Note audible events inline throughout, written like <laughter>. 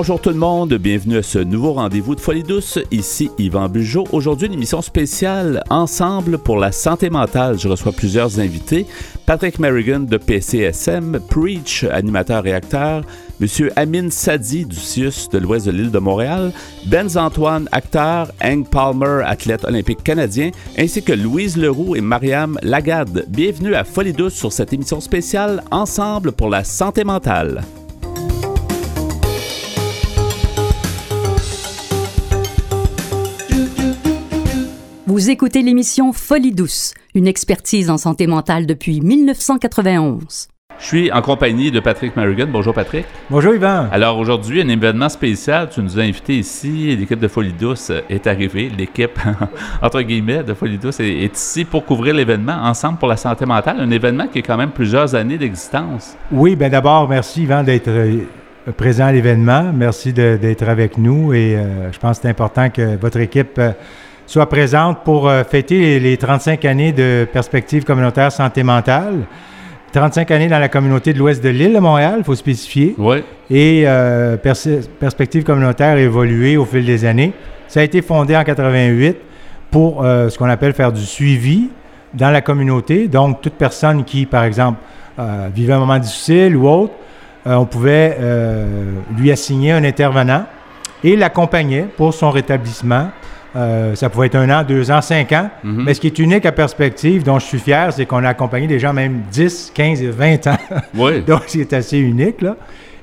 Bonjour tout le monde, bienvenue à ce nouveau rendez-vous de Folie douce. Ici Yvan Bugeaud. Aujourd'hui, une émission spéciale Ensemble pour la santé mentale. Je reçois plusieurs invités. Patrick Merrigan de PCSM, Preach, animateur et acteur, Monsieur Amin Sadi du CIUS de l'ouest de l'île de Montréal, Benz Antoine, acteur, Hank Palmer, athlète olympique canadien, ainsi que Louise Leroux et Mariam Lagarde. Bienvenue à Folie douce sur cette émission spéciale Ensemble pour la santé mentale. Vous écoutez l'émission Folie douce, une expertise en santé mentale depuis 1991. Je suis en compagnie de Patrick Merrigan. Bonjour Patrick. Bonjour Yvan. Alors aujourd'hui, un événement spécial. Tu nous as invités ici. L'équipe de Folie Douce est arrivée. L'équipe, <laughs> entre guillemets, de Folie Douce est, est ici pour couvrir l'événement Ensemble pour la santé mentale. Un événement qui a quand même plusieurs années d'existence. Oui, bien d'abord, merci Yvan d'être euh, présent à l'événement. Merci d'être avec nous et euh, je pense que c'est important que votre équipe euh, soit présente pour euh, fêter les, les 35 années de perspective communautaire santé mentale. 35 années dans la communauté de l'ouest de l'île de Montréal, il faut spécifier. Oui. Et euh, Perspective communautaire a évolué au fil des années. Ça a été fondé en 88 pour euh, ce qu'on appelle faire du suivi dans la communauté. Donc, toute personne qui, par exemple, euh, vivait un moment difficile ou autre, on pouvait lui assigner un intervenant et l'accompagner pour son rétablissement. Euh, ça pouvait être un an, deux ans, cinq ans. Mhm. Mais ce qui est unique à Perspective, dont je suis fier, c'est qu'on a accompagné des gens même 10, 15 et 20 ans. Oui. <laughs> Donc, c'est assez unique, là.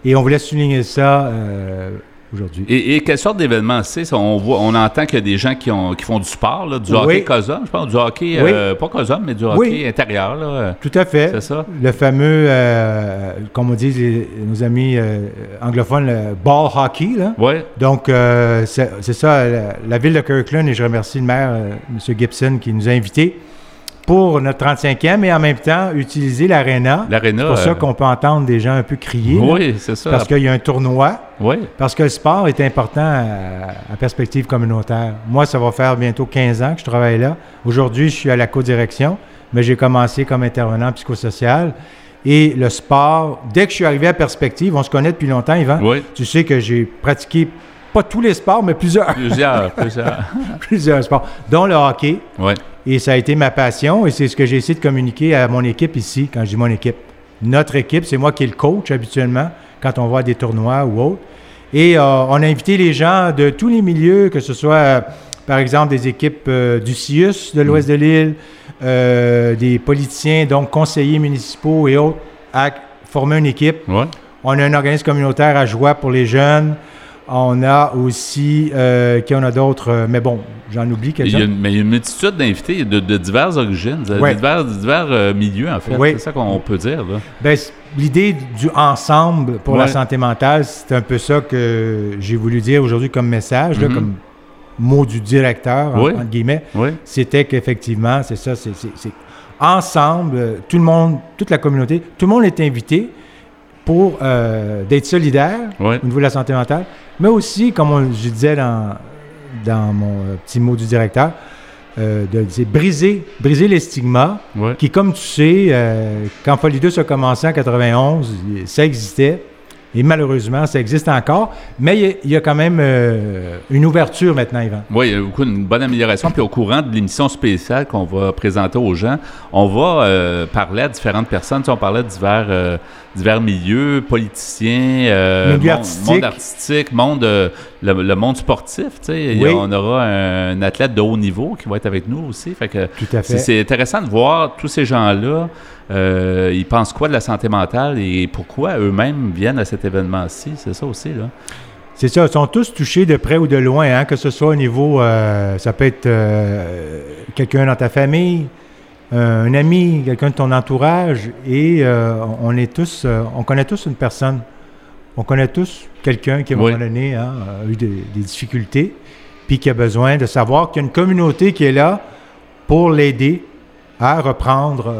Et on voulait souligner ça euh, aujourd'hui. Et, et quelle sorte d'événement c'est? On, voit, on entend qu'il y a des gens qui, ont, qui font du sport, là, du Oui. hockey COSOM, je pense, du hockey, Oui. euh, pas COSOM, mais du hockey Oui. intérieur. Là. Tout à fait. C'est ça? Le fameux, euh, comme on dit les- nos amis euh, anglophones, le ball hockey, là. Oui. Donc, c'est ça, la, la ville de Kirkland, et je remercie le maire, M. Gibson, qui nous a invités pour notre 35e et en même temps utiliser l'aréna. L'aréna. C'est pour ça euh, qu'on peut entendre des gens un peu crier. là, Oui, c'est ça. parce qu'il y a un tournoi. Oui. Parce que le sport est important à, à perspective communautaire. Moi, ça va faire bientôt 15 ans que je travaille là. Aujourd'hui, je suis à la co-direction, mais j'ai commencé comme intervenant psychosocial. Et le sport, dès que je suis arrivé à Perspective, on se connaît depuis longtemps, Yvan. Oui. Tu sais que j'ai pratiqué pas tous les sports, mais plusieurs, Plusieurs, <laughs> plusieurs. plusieurs sports, dont le hockey. Oui. Et ça a été ma passion et c'est ce que j'ai essayé de communiquer à mon équipe ici, quand je dis mon équipe. Notre équipe, c'est moi qui est le coach habituellement quand on voit des tournois ou autres. Et euh, on a invité les gens de tous les milieux, que ce soit euh, par exemple des équipes euh, du CIUS de l'ouest de l'île, des politiciens, donc conseillers municipaux et autres, à former une équipe. On a un organisme communautaire à joie pour les jeunes. On a aussi, euh, qui en a d'autres, euh, mais bon, j'en oublie Il y a quelques-uns. mais il y a une multitude d'invités de, de diverses origines, de divers, divers euh, milieux, en fait. C'est ça qu'on peut dire. Ben, l'idée du ensemble pour la santé mentale, c'est un peu ça que j'ai voulu dire aujourd'hui comme message, là, Mhm. comme mot du directeur, Oui. entre guillemets. Oui. C'était qu'effectivement, c'est ça, c'est ensemble, euh, tout le monde, toute la communauté, tout le monde est invité pour euh, d'être solidaire au niveau de la santé mentale, mais aussi, comme on- je disais dans, dans mon euh, petit mot du directeur, euh, de briser, briser les stigmas qui, comme tu sais, euh, quand Folidus a commencé en 91, il- ça existait. Et malheureusement, ça existe encore. Mais il y a, il y a quand même euh, une ouverture maintenant, Yvan. Oui, il y a beaucoup une bonne amélioration. Puis au courant de l'émission spéciale qu'on va présenter aux gens, on va euh, parler à différentes personnes. Tu sais, on parlait de divers, euh, divers milieux, politiciens, Milieu monde, artistique. monde artistique, monde, le, le monde sportif. Tu sais. A-. On aura un, athlète de haut niveau qui va être avec nous aussi. Fait que Tout à fait. c'est intéressant de voir tous ces gens-là. Euh, ils pensent quoi de la santé mentale et pourquoi eux-mêmes viennent à cet événement-ci? C'est ça aussi, là. C'est ça, ils sont tous touchés de près ou de loin, hein, que ce soit au niveau, euh, ça peut être euh, quelqu'un dans ta famille, un ami, quelqu'un de ton entourage, et on est tous, on connaît tous une personne, on connaît tous quelqu'un qui à un Oui. moment donné hein, a eu des, des difficultés, puis qui a besoin de savoir qu'il y a une communauté qui est là pour l'aider à reprendre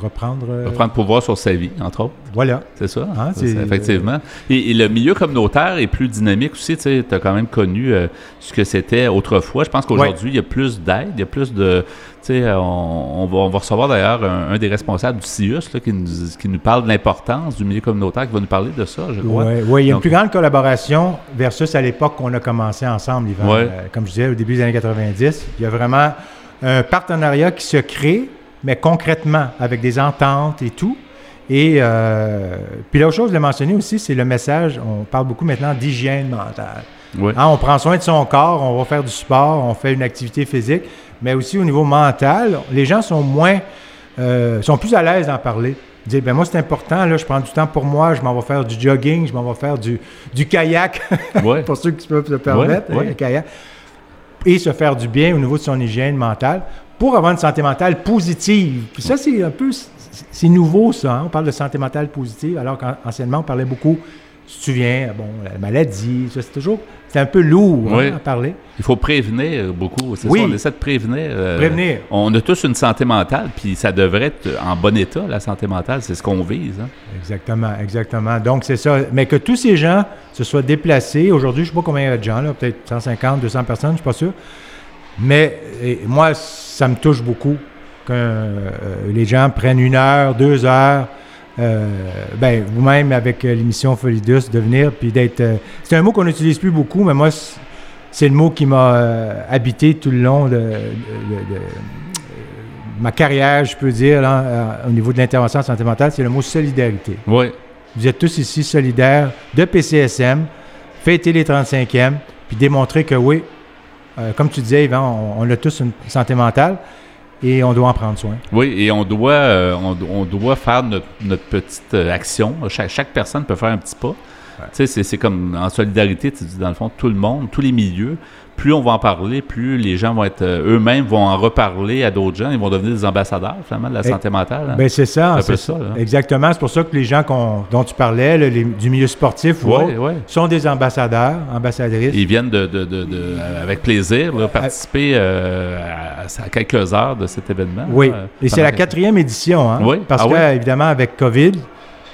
reprendre... euh, Reprendre pouvoir sur sa vie, entre autres. Voilà. C'est ça, Ah, c'est- c'est- effectivement. Et, et le milieu communautaire est plus dynamique aussi. Tu as quand même connu euh, ce que c'était autrefois. Je pense qu'aujourd'hui, il y a plus d'aide, il y a plus de... On, on va, on va recevoir d'ailleurs un, un des responsables du CIUS là, qui, nous, qui nous parle de l'importance du milieu communautaire, qui va nous parler de ça, je crois. Oui, ouais, il y a une plus grande collaboration versus à l'époque qu'on a commencé ensemble, Yvan. Ouais. Euh, comme je disais, au début des années 90, il y a vraiment un partenariat qui se crée, mais concrètement, avec des ententes et tout. Et euh, puis l'autre chose de mentionner aussi, c'est le message, on parle beaucoup maintenant d'hygiène mentale. Hein, on prend soin de son corps, on va faire du sport, on fait une activité physique, mais aussi au niveau mental, les gens sont moins, euh, sont plus à l'aise d'en parler. Dire, ben moi c'est important, là, je prends du temps pour moi, je m'en vais faire du jogging, je m'en vais faire du, du kayak, <laughs> Ouais. pour ceux qui peuvent se permettre, Ouais, ouais. le kayak, et se faire du bien au niveau de son hygiène mentale pour avoir une santé mentale positive. Puis ça, c'est un peu, c'est- nouveau ça, hein. on parle de santé mentale positive, alors qu'anciennement on parlait beaucoup, si tu te souviens, bon, la maladie, ça c'est toujours, c'est un peu lourd hein, à parler. Il faut prévenir beaucoup. C'est Oui. ça, on essaie de prévenir. euh, Prévenir. On a tous une santé mentale, puis ça devrait être en bon état, la santé mentale. C'est ce qu'on vise. hein. Exactement, exactement. Donc, c'est ça. Mais que tous ces gens se soient déplacés. Aujourd'hui, je ne sais pas combien il y a de gens, là, peut-être 150, 200 personnes, je ne suis pas sûr. Mais et moi, ça me touche beaucoup que euh, les gens prennent une heure, deux heures. euh, ben, vous-même, avec euh, l'émission Folie douce, de venir, puis d'être... euh, c'est un mot qu'on n'utilise plus beaucoup, mais moi, c'est- le mot qui m'a habité tout le long de, de- de- de- ma carrière, je peux dire, là, au niveau de l'intervention en santé mentale, c'est le mot solidarité. Oui. Vous êtes tous ici solidaires de PCSM, fêter les 35e, puis démontrer que oui, euh, comme tu disais, Yvan, on, a tous une santé mentale et on doit en prendre soin. Oui, et on doit, euh, on, doit faire notre, petite euh, action. Chaque personne peut faire un petit pas. Tu sais, c'est- comme en solidarité, tu dis dans le fond, tout le monde, tous les milieux. Plus on va en parler, plus les gens vont être euh, eux-mêmes vont en reparler à d'autres gens. Ils vont devenir des ambassadeurs, finalement, de la Eh, santé mentale. hein. Ben c'est ça, c'est ça. Exactement, c'est pour ça que les gens dont tu parlais, là, les- du milieu sportif Ouais, ouais. sont des ambassadeurs, ambassadrices. Ils viennent de, de- de- de- euh, avec plaisir là, participer euh, à, à quelques heures de cet événement. Oui, là, et c'est la quatrième édition, hein? Oui. Parce Ah que, oui? évidemment, avec COVID,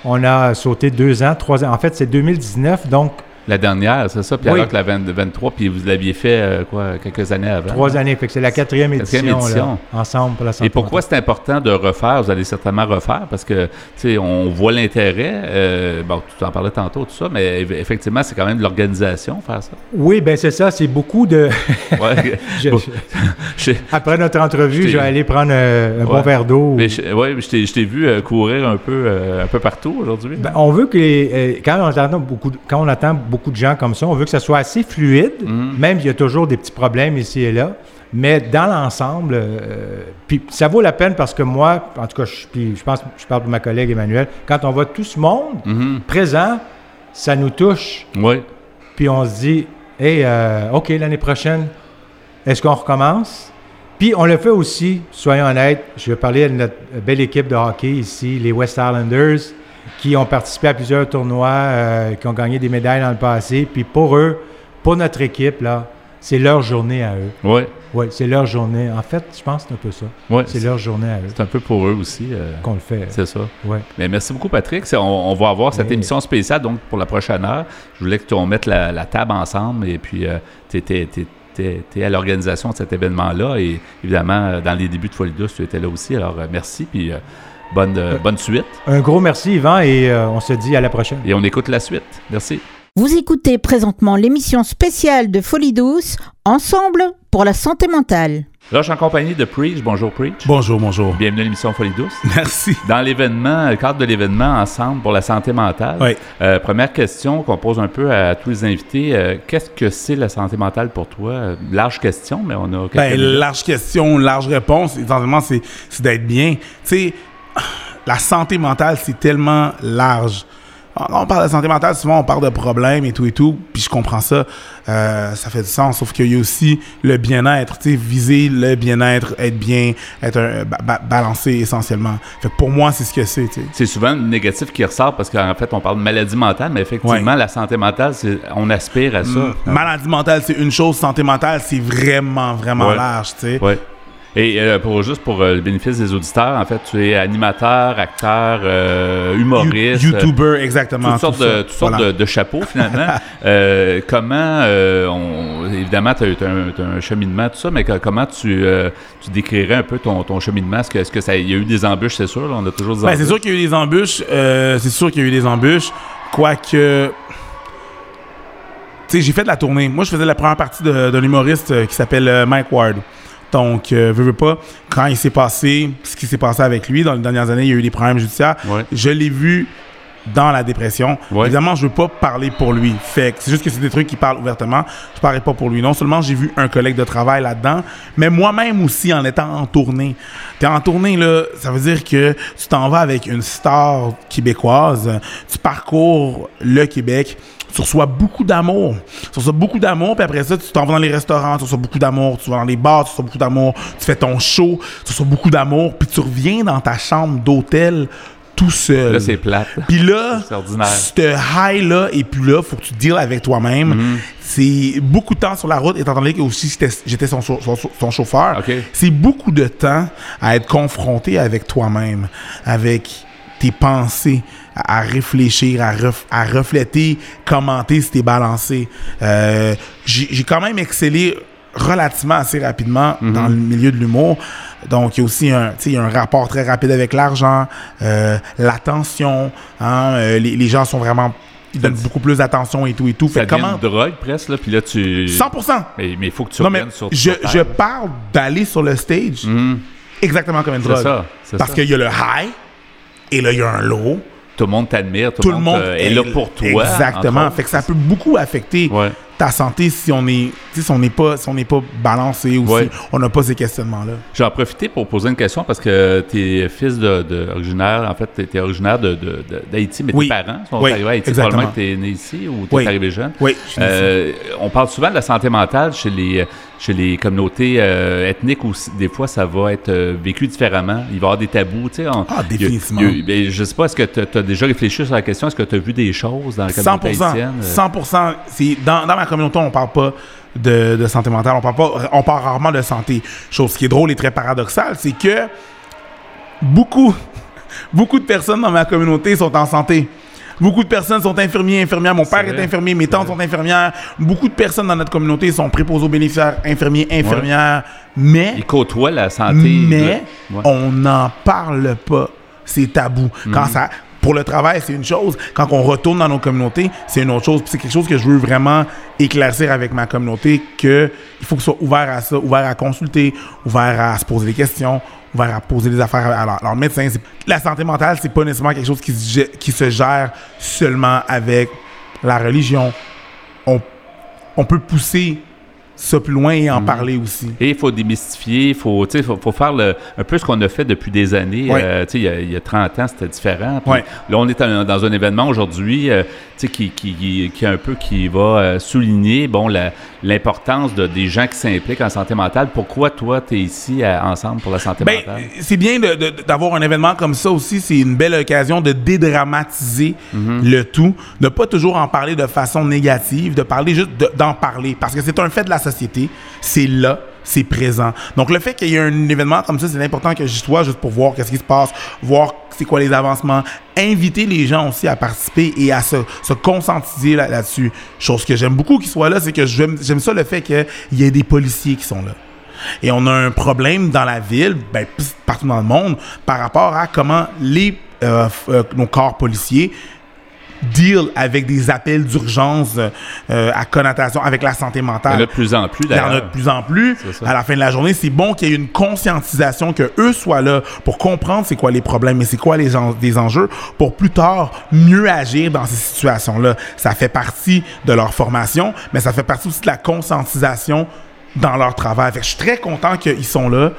on a sauté deux ans, trois ans. En fait, c'est 2019, donc La dernière, c'est ça. Puis Oui. alors que la 20 23, puis vous l'aviez fait euh, quoi, quelques années avant. trois années. Fait que c'est la quatrième édition, Quatrième édition. là, ensemble pour la santé Et pourquoi c'est important de refaire? Vous allez certainement refaire parce que, tu sais, on voit l'intérêt. euh, bon, tu en parlais tantôt, tout ça, mais eff- effectivement, c'est quand même de l'organisation, faire ça. Oui, ben c'est ça, c'est beaucoup de... Ouais. Je- <laughs> Bon, je- je- <laughs> <laughs> Après notre entrevue, Je vais aller prendre euh, un bon Ouais. verre d'eau. mais je, t'ai- vu euh, courir un peu, un peu partout aujourd'hui. Ben, on veut que les- quand, on attend beaucoup quand on attend beaucoup de gens comme ça, on veut que ça soit assez fluide, Mhm. même s'il y a toujours des petits problèmes ici et là. Mais dans l'ensemble, euh, puis ça vaut la peine parce que moi, en tout cas, je, puis je pense, je parle pour ma collègue Emmanuel, quand on voit tout ce monde Mhm. présent, ça nous touche. Oui. Puis on se dit, hey, euh, OK, l'année prochaine, est-ce qu'on recommence? Puis on le fait aussi, soyons honnêtes, je vais parler de notre belle équipe de hockey ici, les West Islanders, qui ont participé à plusieurs tournois, euh, qui ont gagné des médailles dans le passé. Puis pour eux, pour notre équipe, là, c'est leur journée à eux. Oui. Oui, c'est leur journée. En fait, je pense que c'est un peu ça. Ouais. C'est leur journée à eux C'est un peu pour eux aussi. euh, qu'on le fait. c'est ça. Ouais. Mais merci beaucoup, Patrick. On, on va avoir cette émission spéciale donc pour la prochaine heure. Je voulais que tu mette la, la table ensemble et puis tu étais à l'organisation de cet événement-là et évidemment, euh, dans les débuts de Folie tu étais là aussi. Alors, euh, merci puis euh, bonne, euh, bonne suite. Un gros merci, Yvan, et euh, on se dit à la prochaine. Et on écoute la suite. Merci. Vous écoutez présentement l'émission spéciale de Folie Douce, Ensemble pour la santé mentale. Là, je suis en compagnie de Preach. Bonjour, Preach. Bonjour, bonjour. Bienvenue à l'émission Folie Douce. <laughs> Merci. Dans l'événement, le cadre de l'événement Ensemble pour la santé mentale, Oui. euh, première question qu'on pose un peu à tous les invités. euh, Qu'est-ce que c'est la santé mentale pour toi? Euh, Large question, mais on a Ben, minutes. large question, large réponse. Essentiellement, c'est c'est d'être bien. Tu sais, la santé mentale, c'est tellement large. On on parle de santé mentale, souvent on parle de problèmes et tout et tout, puis je comprends ça, euh, ça fait du sens, sauf qu'il y a aussi le bien-être, tu sais, viser le bien-être, être bien, être un- ba- ba- balancé essentiellement. Fait que pour moi, c'est ce que c'est. C'est souvent le négatif qui ressort parce qu'en fait, on parle de maladie mentale, mais effectivement, la santé mentale, c'est- on aspire à ça. M- Maladie mentale, c'est une chose, santé mentale, c'est vraiment, vraiment Ouais. large, tu sais. Ouais. Et euh, pour juste pour euh, le bénéfice des auditeurs, en fait, tu es animateur, acteur, euh, humoriste, You- YouTuber, exactement. toutes sortes, tout de, toutes sortes Voilà. de, de chapeaux finalement. <laughs> Comment, on, évidemment, tu as, un, t'as un cheminement, tout ça, mais que- comment tu, tu décrirais un peu ton, ton cheminement? Est-ce que, est-ce que ça, y a eu des embûches, c'est sûr? là? on a toujours des Ben, embûches. c'est sûr qu'il y a eu des embûches. c'est sûr qu'il y a eu des embûches. Quoique. Tu sais, j'ai fait de la tournée. Moi, je faisais la première partie d'un humoriste qui s'appelle Mike Ward. Donc, euh, veux, veux pas, quand il s'est passé ce qui s'est passé avec lui, dans les dernières années, il y a eu des problèmes judiciaires. Ouais. Je l'ai vu dans la dépression. Ouais. Évidemment, je veux pas parler pour lui. Fait c'est juste que c'est des trucs qui parlent ouvertement. Je parlais pas pour lui. Non seulement j'ai vu un collègue de travail là-dedans, mais moi-même aussi en étant en tournée. T'es en tournée, là, ça veut dire que tu t'en vas avec une star québécoise, tu parcours le Québec, tu reçois beaucoup d'amour. Tu reçois beaucoup d'amour, puis après ça, tu t'en vas dans les restaurants, tu reçois beaucoup d'amour, tu vas dans les bars, tu reçois beaucoup d'amour, tu fais ton show, tu reçois beaucoup d'amour, puis tu reviens dans ta chambre d'hôtel tout seul. Là, c'est plate. Puis là, <laughs> ce high-là, et puis là, faut que tu deals avec toi-même. Mhm. C'est beaucoup de temps sur la route, étant donné que aussi j'étais- son, chau- son- son chauffeur. C'est beaucoup de temps à être confronté avec toi-même, avec tes pensées, à, à réfléchir, à, ref- à refléter, commenter si t'es balancé. Euh, J'ai quand même excellé relativement assez rapidement Mhm. dans le milieu de l'humour. Donc, il y a aussi un, y a un rapport très rapide avec l'argent, euh, l'attention. hein, euh, les, les gens sont vraiment... Ils donnent beaucoup plus d'attention et tout et tout. Ça Fait comment... une drogue presque, là, puis là, tu... 100%! Mais il faut que tu Non, mais reviennes sur je, je parle d'aller sur le stage Mhm. exactement comme une C'est drogue. ça, Parce qu'il y a le high et là, il y a un low. Tout le monde t'admire, tout, Tout le monde euh, est là pour toi. Exactement. Fait que ça peut beaucoup affecter Ouais. ta santé si on est, si on n'est pas, si on n'est pas balancé ou Ouais. si on n'a pas ces questionnements-là. J'en profité pour poser une question parce que t'es fils de, de originaire, en fait, t'es originaire de, d'Haïti, mais Oui. tes parents sont Oui, arrivés à Haïti. exactement. Probablement que t'es né ici ou t'es Oui. arrivé jeune. Oui. je suis ici. Euh, on parle souvent de la santé mentale chez les, chez les communautés euh, ethniques où des fois ça va être euh, vécu différemment. Il va y avoir des tabous. tu sais, on- Ah, il y a- définitivement. il y a- ben, je sais pas, est-ce que tu as déjà réfléchi sur la question? Est-ce que tu as vu des choses dans la communauté 100%. haïtienne? euh? 100%. C'est, dans, dans ma communauté, on parle pas de, de santé mentale. On parle, pas, on parle rarement de santé. Chose qui est drôle et très paradoxale, c'est que beaucoup, <laughs> beaucoup de personnes dans ma communauté sont en santé. Beaucoup de personnes sont infirmiers, infirmières. Mon père vrai. est infirmier, mes tantes sont infirmières. Beaucoup de personnes dans notre communauté sont préposés aux bénéficiaires, infirmiers, infirmières. Mais Ils côtoient la santé. mais de- ouais. on n'en parle pas. C'est tabou. Quand ça, pour le travail, c'est une chose. Quand on retourne dans nos communautés, c'est une autre chose. C'est quelque chose que je veux vraiment éclaircir avec ma communauté, que il faut que soit ouvert à ça, ouvert à consulter, ouvert à se poser des questions, ouvert à poser des affaires à leur, médecin. La santé mentale, c'est pas nécessairement quelque chose qui se, gère seulement avec la religion. On, on peut pousser ça plus loin et en parler aussi. Et il faut démystifier, il faut, faut, faut faire le- un peu ce qu'on a fait depuis des années. Euh, il y a- il y, a 30 ans, c'était différent. Puis. Là, on est en- dans un événement aujourd'hui euh, qui, qui, qui, qui un peu qui va euh, souligner bon, l'importance de, des gens qui s'impliquent en santé mentale. Pourquoi toi, tu es ici à- ensemble pour la santé Ben, mentale? c'est bien d'avoir un événement comme ça aussi. C'est une belle occasion de dédramatiser Mhm. le tout, de pas toujours en parler de façon négative, de parler juste de- d'en parler, parce que c'est un fait de la société. C'est là, c'est présent. Donc le fait qu'il y ait un événement comme ça, c'est important que j'y sois juste pour voir qu'est-ce qui se passe, voir c'est quoi les avancements, inviter les gens aussi à participer et à se, se là-dessus. Chose que j'aime beaucoup qu'ils soient là, c'est que j'aime ça le fait qu'il y ait des policiers qui sont là. Et on a un problème dans la ville, ben, partout dans le monde, par rapport à comment euh, euh, nos corps policiers deal avec des appels d'urgence euh, à connotation avec la santé Il y en mentale. a de plus en plus, Il y en a de d'ailleurs. plus en plus. À la fin de la journée, c'est bon qu'il y ait une conscientisation, que eux soient là pour comprendre c'est quoi les problèmes et c'est quoi les en- enjeux pour plus tard mieux agir dans ces situations-là. Ça fait partie de leur formation, mais ça fait partie aussi de la conscientisation dans leur travail. Fait que je suis très content qu'ils sont là.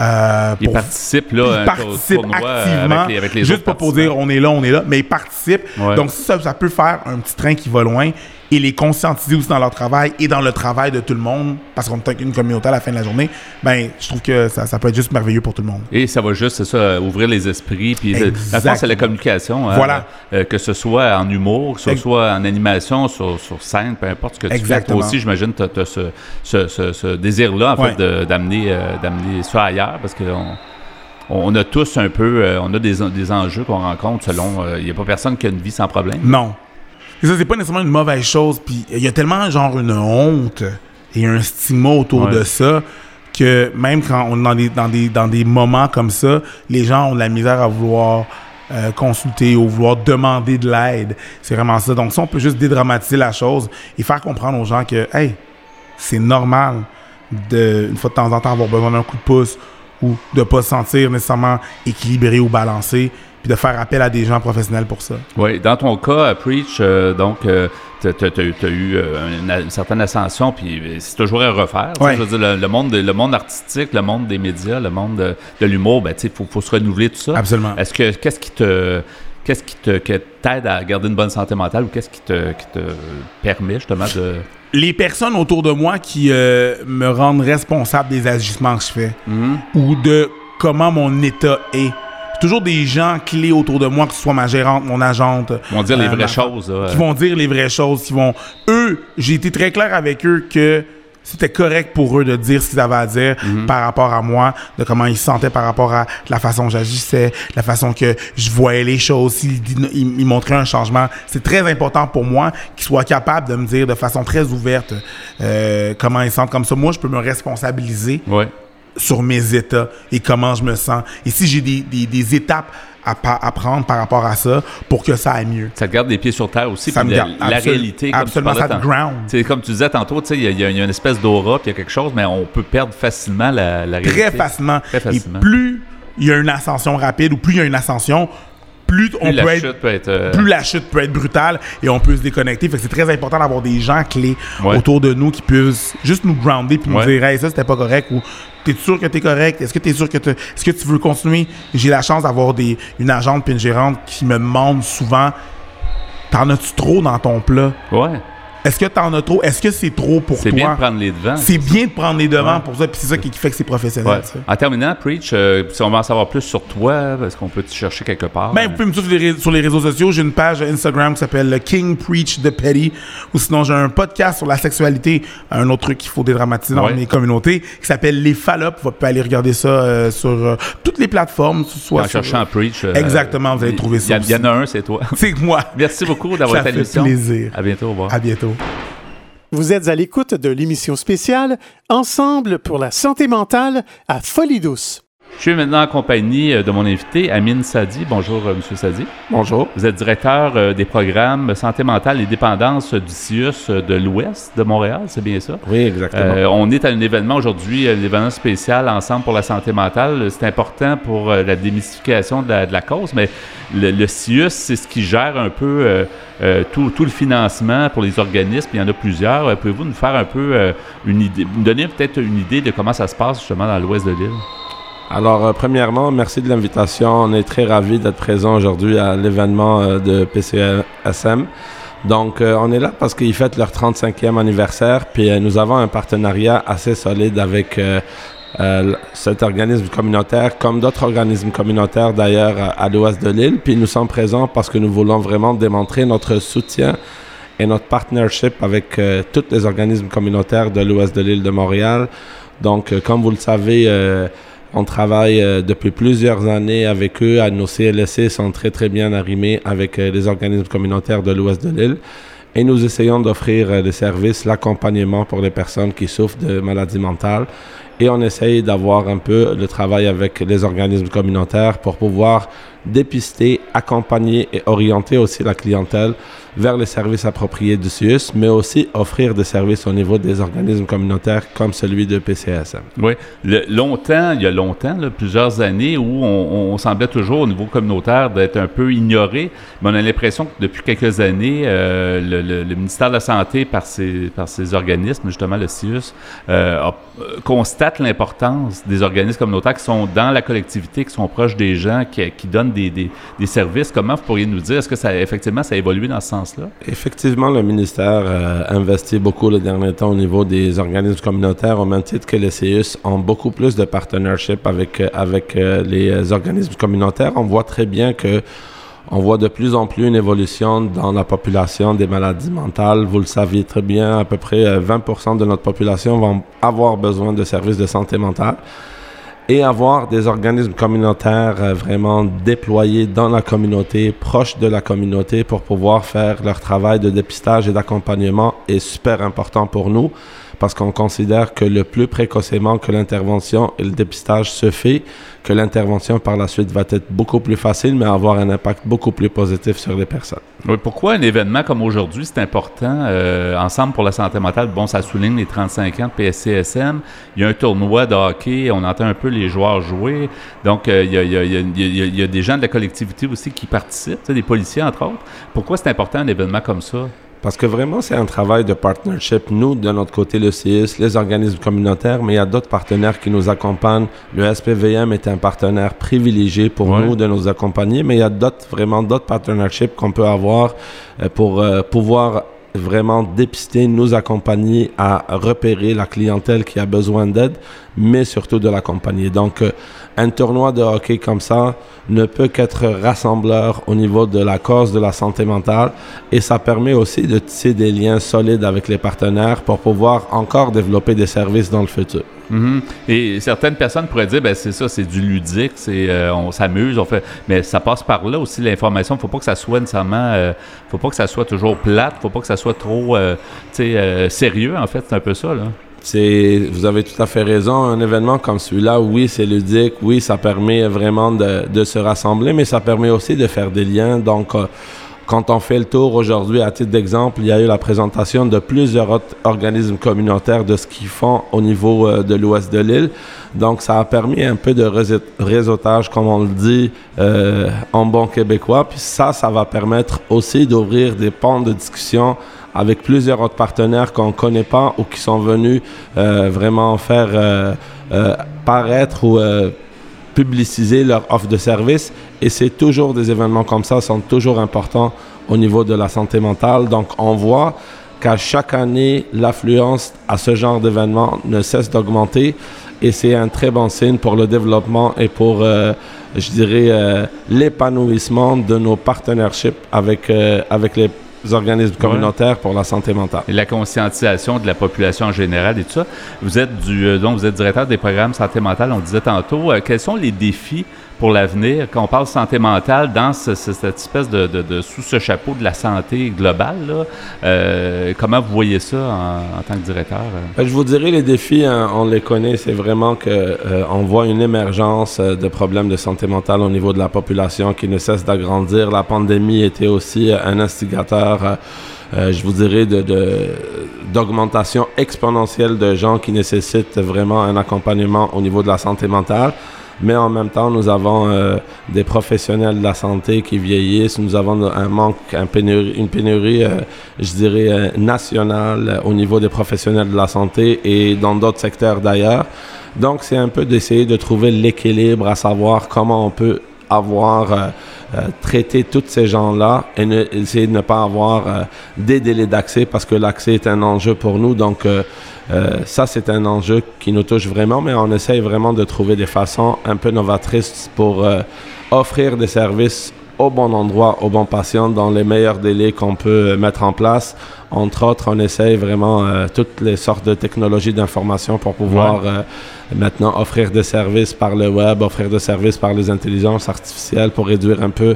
Euh, Ils participent là, ils participent activement, avec les, avec les juste pas pour dire on est là, on est là, mais ils participent. Ouais. Donc ça, ça peut faire un petit train qui va loin, et les conscientiser aussi dans leur travail et dans le travail de tout le monde, parce qu'on est une communauté à la fin de la journée, ben, je trouve que ça, ça peut être juste merveilleux pour tout le monde. Et ça va juste, c'est ça, ouvrir les esprits. Puis, la c'est la communication. hein, Voilà. euh, que ce soit en humour, que ce soit en animation, sur, sur scène, peu importe ce que tu Exactement. fais. Toi aussi, j'imagine, tu as, ce, ce, ce- ce désir-là, en Ouais. fait, d'amener euh, d'amener ça ailleurs, parce qu'on on a tous un peu, euh, on a des, des enjeux qu'on rencontre selon. Il n'y a pas personne qui a une vie sans problème. Non. Ça, c'est pas nécessairement une mauvaise chose. Puis il y a tellement, genre, une honte et un stigma autour Ouais. de ça que même quand on est dans des, dans, des, dans des moments comme ça, les gens ont de la misère à vouloir euh, consulter ou vouloir demander de l'aide. C'est vraiment ça. Donc, ça, on peut juste dédramatiser la chose et faire comprendre aux gens que, hey, c'est normal de, une fois de temps en temps, avoir besoin d'un coup de pouce ou de pas se sentir nécessairement équilibré ou balancé, puis de faire appel à des gens professionnels pour ça. Oui, dans ton cas, à Preach, euh, donc, tu as, eu euh, une, une certaine ascension, puis euh, c'est toujours à refaire. Ouais. Je veux dire, le, le monde, de- le monde artistique, le monde des médias, le monde de, de l'humour, ben, il faut, faut se renouveler tout ça. Absolument. Est-ce que qu'est-ce qui te qu'est-ce qui te t'aide à garder une bonne santé mentale ou qu'est-ce qui te, qui te permet justement de les personnes autour de moi qui euh, me rendent responsable des agissements que je fais ou de comment mon état est. Toujours des gens clés autour de moi, que ce soit ma gérante, mon agente. vont dire les euh, vraies ma- choses là, Qui vont dire les vraies choses, qui vont... Eux, j'ai été très clair avec eux que c'était correct pour eux de dire ce qu'ils avaient à dire par rapport à moi, de comment ils se sentaient par rapport à la façon que j'agissais, la façon que je voyais les choses, s'ils ils, ils montraient un changement. C'est très important pour moi qu'ils soient capables de me dire de façon très ouverte euh, comment ils se sentent. Comme ça, moi, je peux me responsabiliser ouais. Sur mes états et comment je me sens. Et si j'ai des, des, des étapes à, à prendre par rapport à ça pour que ça aille mieux. Ça te garde les pieds sur terre aussi. Ça me la, garde. la Absolu- réalité, comme absolument, ça te ground. Comme tu disais tantôt, il y, y y a une espèce d'aura, puis il y a quelque chose, mais on peut perdre facilement la, la réalité. Très facilement. Très facilement. Et plus il y a une ascension rapide ou plus il y a une ascension, plus, on la peut être chute peut être. euh, plus la chute peut être brutale et on peut se déconnecter. Fait que c'est très important d'avoir des gens clés Ouais. autour de nous qui puissent juste nous grounder puis Ouais. nous dire hey ça c'était pas correct ou t'es sûr que t'es correct? Est-ce que t'es sûr que t'es- est-ce que tu veux continuer? J'ai la chance d'avoir des une agente puis une gérante qui me demande souvent t'en as-tu trop dans ton plat? Ouais. Est-ce que t'en as trop? Est-ce que c'est trop pour C'est toi? bien de prendre les devants. c'est bien de prendre les devants Ouais. pour ça puis c'est ça qui fait que c'est professionnel Ouais. En terminant, Preach, euh, si on veut en savoir plus sur toi, est-ce qu'on peut te chercher quelque part? Ben, vous pouvez me suivre sur les, réseaux sociaux. J'ai une page Instagram qui s'appelle le King Preach de Petty. Ou sinon, j'ai un podcast sur la sexualité. Un autre truc qu'il faut dédramatiser dans Ouais. mes communautés qui s'appelle Les Fallops. Vous pouvez aller regarder ça euh, sur euh, toutes les plateformes. Soit en sur- cherchant Preach. Exactement, vous allez trouver ça Il y, en- a un, c'est toi. <laughs> C'est moi. Merci beaucoup d'avoir été à fait l'émission. plaisir. À bientôt, au revoir. À bientôt. Vous êtes à l'écoute de l'émission spéciale Ensemble pour la santé mentale à Folie Douce. Je suis maintenant en compagnie euh, de mon invité, Amine Sadi. Bonjour, euh, Monsieur Sadi. Bonjour. Vous êtes directeur euh, des programmes santé mentale et dépendance du CIUS de l'Ouest de Montréal, c'est bien ça? Oui, exactement. Euh, on est à un événement aujourd'hui, un événement spécial Ensemble pour la santé mentale. C'est important pour la démystification de la, de la cause, mais le, le CIUS, c'est ce qui gère un peu euh, euh, tout, tout le financement pour les organismes. Il y en a plusieurs. Pouvez-vous nous faire un peu une idée, nous donner peut-être une idée de comment ça se passe justement dans l'Ouest de l'île? Alors, euh, premièrement, merci de l'invitation. On est très ravis d'être présent aujourd'hui à l'événement euh, de PCSM. Donc, euh, on est là parce qu'ils fêtent leur 35e anniversaire, puis nous avons un partenariat assez solide avec cet organisme communautaire, comme d'autres organismes communautaires d'ailleurs à, à l'ouest de l'île. Puis nous sommes présents parce que nous voulons vraiment démontrer notre soutien et notre partnership avec tous les organismes communautaires de l'ouest de l'île de Montréal. Donc, comme vous le savez, on travaille euh, depuis plusieurs années avec eux. Nos CLSC sont très, très bien arrimés avec euh, les organismes communautaires de l'ouest de l'île. Et nous essayons d'offrir euh, des services, l'accompagnement pour les personnes qui souffrent de maladies mentales. Et on essaye d'avoir un peu le travail avec les organismes communautaires pour pouvoir dépister, accompagner et orienter aussi la clientèle vers les services appropriés du CIUS, mais aussi offrir des services au niveau des organismes communautaires comme celui de PCSM. Oui. Longtemps, il y a longtemps, plusieurs années, où on, semblait toujours au niveau communautaire d'être un peu ignoré, mais on a l'impression que depuis quelques années, euh, le, ministère de la Santé, par ses, par ses organismes, justement le CIUS, euh, euh, constate l'importance des organismes communautaires qui sont dans la collectivité, qui sont proches des gens, qui, qui donnent des, des, services. Comment vous pourriez nous dire, est-ce que ça, effectivement, ça a évolué dans ce Effectivement, le ministère euh, investit beaucoup le dernier temps au niveau des organismes communautaires, au même titre que les CIUS ont beaucoup plus de partnership avec, euh, avec euh, les organismes communautaires. On voit très bien que on voit de plus en plus une évolution dans la population des maladies mentales. Vous le saviez très bien, à peu près 20% de notre population vont avoir besoin de services de santé mentale. Et avoir des organismes communautaires euh, vraiment déployés dans la communauté, proches de la communauté pour pouvoir faire leur travail de dépistage et d'accompagnement est super important pour nous parce qu'on considère que le plus précocement que l'intervention et le dépistage se fait, que l'intervention par la suite va être beaucoup plus facile, mais avoir un impact beaucoup plus positif sur les personnes. Oui, pourquoi un événement comme aujourd'hui, c'est important? Euh, Ensemble pour la santé mentale, bon, ça souligne les 35 ans de PSCSM. Il y a un tournoi de hockey, on entend un peu les joueurs jouer. Donc, il, y a, des gens de la collectivité aussi qui participent, des policiers entre autres. Pourquoi c'est important un événement comme ça? Parce que vraiment, c'est un travail de partnership. Nous, de notre côté, le CIS, les organismes communautaires, mais il y a d'autres partenaires qui nous accompagnent. Le SPVM est un partenaire privilégié pour nous de nous accompagner, mais il y a d'autres, vraiment d'autres partnerships qu'on peut avoir euh, pour euh, pouvoir vraiment dépister, nous accompagner à repérer la clientèle qui a besoin d'aide, mais surtout de l'accompagner. Donc, euh, un tournoi de hockey comme ça ne peut qu'être rassembleur au niveau de la cause de la santé mentale et ça permet aussi de tisser des liens solides avec les partenaires pour pouvoir encore développer des services dans le futur. Mm-hmm. Et certaines personnes pourraient dire, ben c'est ça, c'est du ludique, c'est euh, on s'amuse, on fait, mais ça passe par là aussi l'information. Faut pas que ça soit nécessairement, euh, faut pas que ça soit toujours plate, faut pas que ça soit trop, euh, sérieux en fait, c'est un peu ça là. C'est, vous avez tout à fait raison. Un événement comme celui-là, oui, c'est ludique, oui, ça permet vraiment de, se rassembler, mais ça permet aussi de faire des liens. Donc, euh, quand on fait le tour aujourd'hui, à titre d'exemple, il y a eu la présentation de plusieurs organismes communautaires de ce qu'ils font au niveau euh, de l'ouest de l'île. Donc, ça a permis un peu de réseautage, comme on le dit euh, en bon québécois. Puis ça, ça va permettre aussi d'ouvrir des ponts de discussion avec plusieurs autres partenaires qu'on ne connaît pas ou qui sont venus euh, vraiment faire euh, euh, paraître ou publiciser leur offre de service. Et c'est toujours des événements comme ça, sont toujours importants au niveau de la santé mentale. Donc on voit qu'à chaque année, l'affluence à ce genre d'événements ne cesse d'augmenter. Et c'est un très bon signe pour le développement et pour, je dirais, l'épanouissement de nos partnerships avec, avec les organismes communautaires pour la santé mentale. Et la conscientisation de la population en général et tout ça. Vous êtes du, euh, donc vous êtes directeur des programmes santé mentale, on disait tantôt. Euh, quels sont les défis pour l'avenir, quand on parle santé mentale, dans cette espèce de, sous ce chapeau de la santé globale, euh, comment vous voyez ça en, tant que directeur? Ben, je vous dirais, les défis, hein, on les connaît, c'est vraiment qu'on euh, voit une émergence euh, de problèmes de santé mentale au niveau de la population qui ne cesse d'agrandir. La pandémie était aussi un instigateur. je vous dirais, d'augmentation exponentielle de gens qui nécessitent vraiment un accompagnement au niveau de la santé mentale mais en même temps, nous avons euh, des professionnels de la santé qui vieillissent. Nous avons un manque, une pénurie, euh, je dirais, euh, nationale au niveau des professionnels de la santé et dans d'autres secteurs d'ailleurs. Donc, c'est un peu d'essayer de trouver l'équilibre, à savoir comment on peut avoir traité tous ces gens-là et essayer de ne pas avoir des délais d'accès parce que l'accès est un enjeu pour nous. Donc, euh, ça, c'est un enjeu qui nous touche vraiment, mais on essaye vraiment de trouver des façons un peu novatrices pour euh, offrir des services au bon endroit, au bon patient, dans les meilleurs délais qu'on peut mettre en place. Entre autres, on essaye vraiment euh, toutes les sortes de technologies d'information pour pouvoir maintenant offrir des services par le web, offrir des services par les intelligences artificielles pour réduire un peu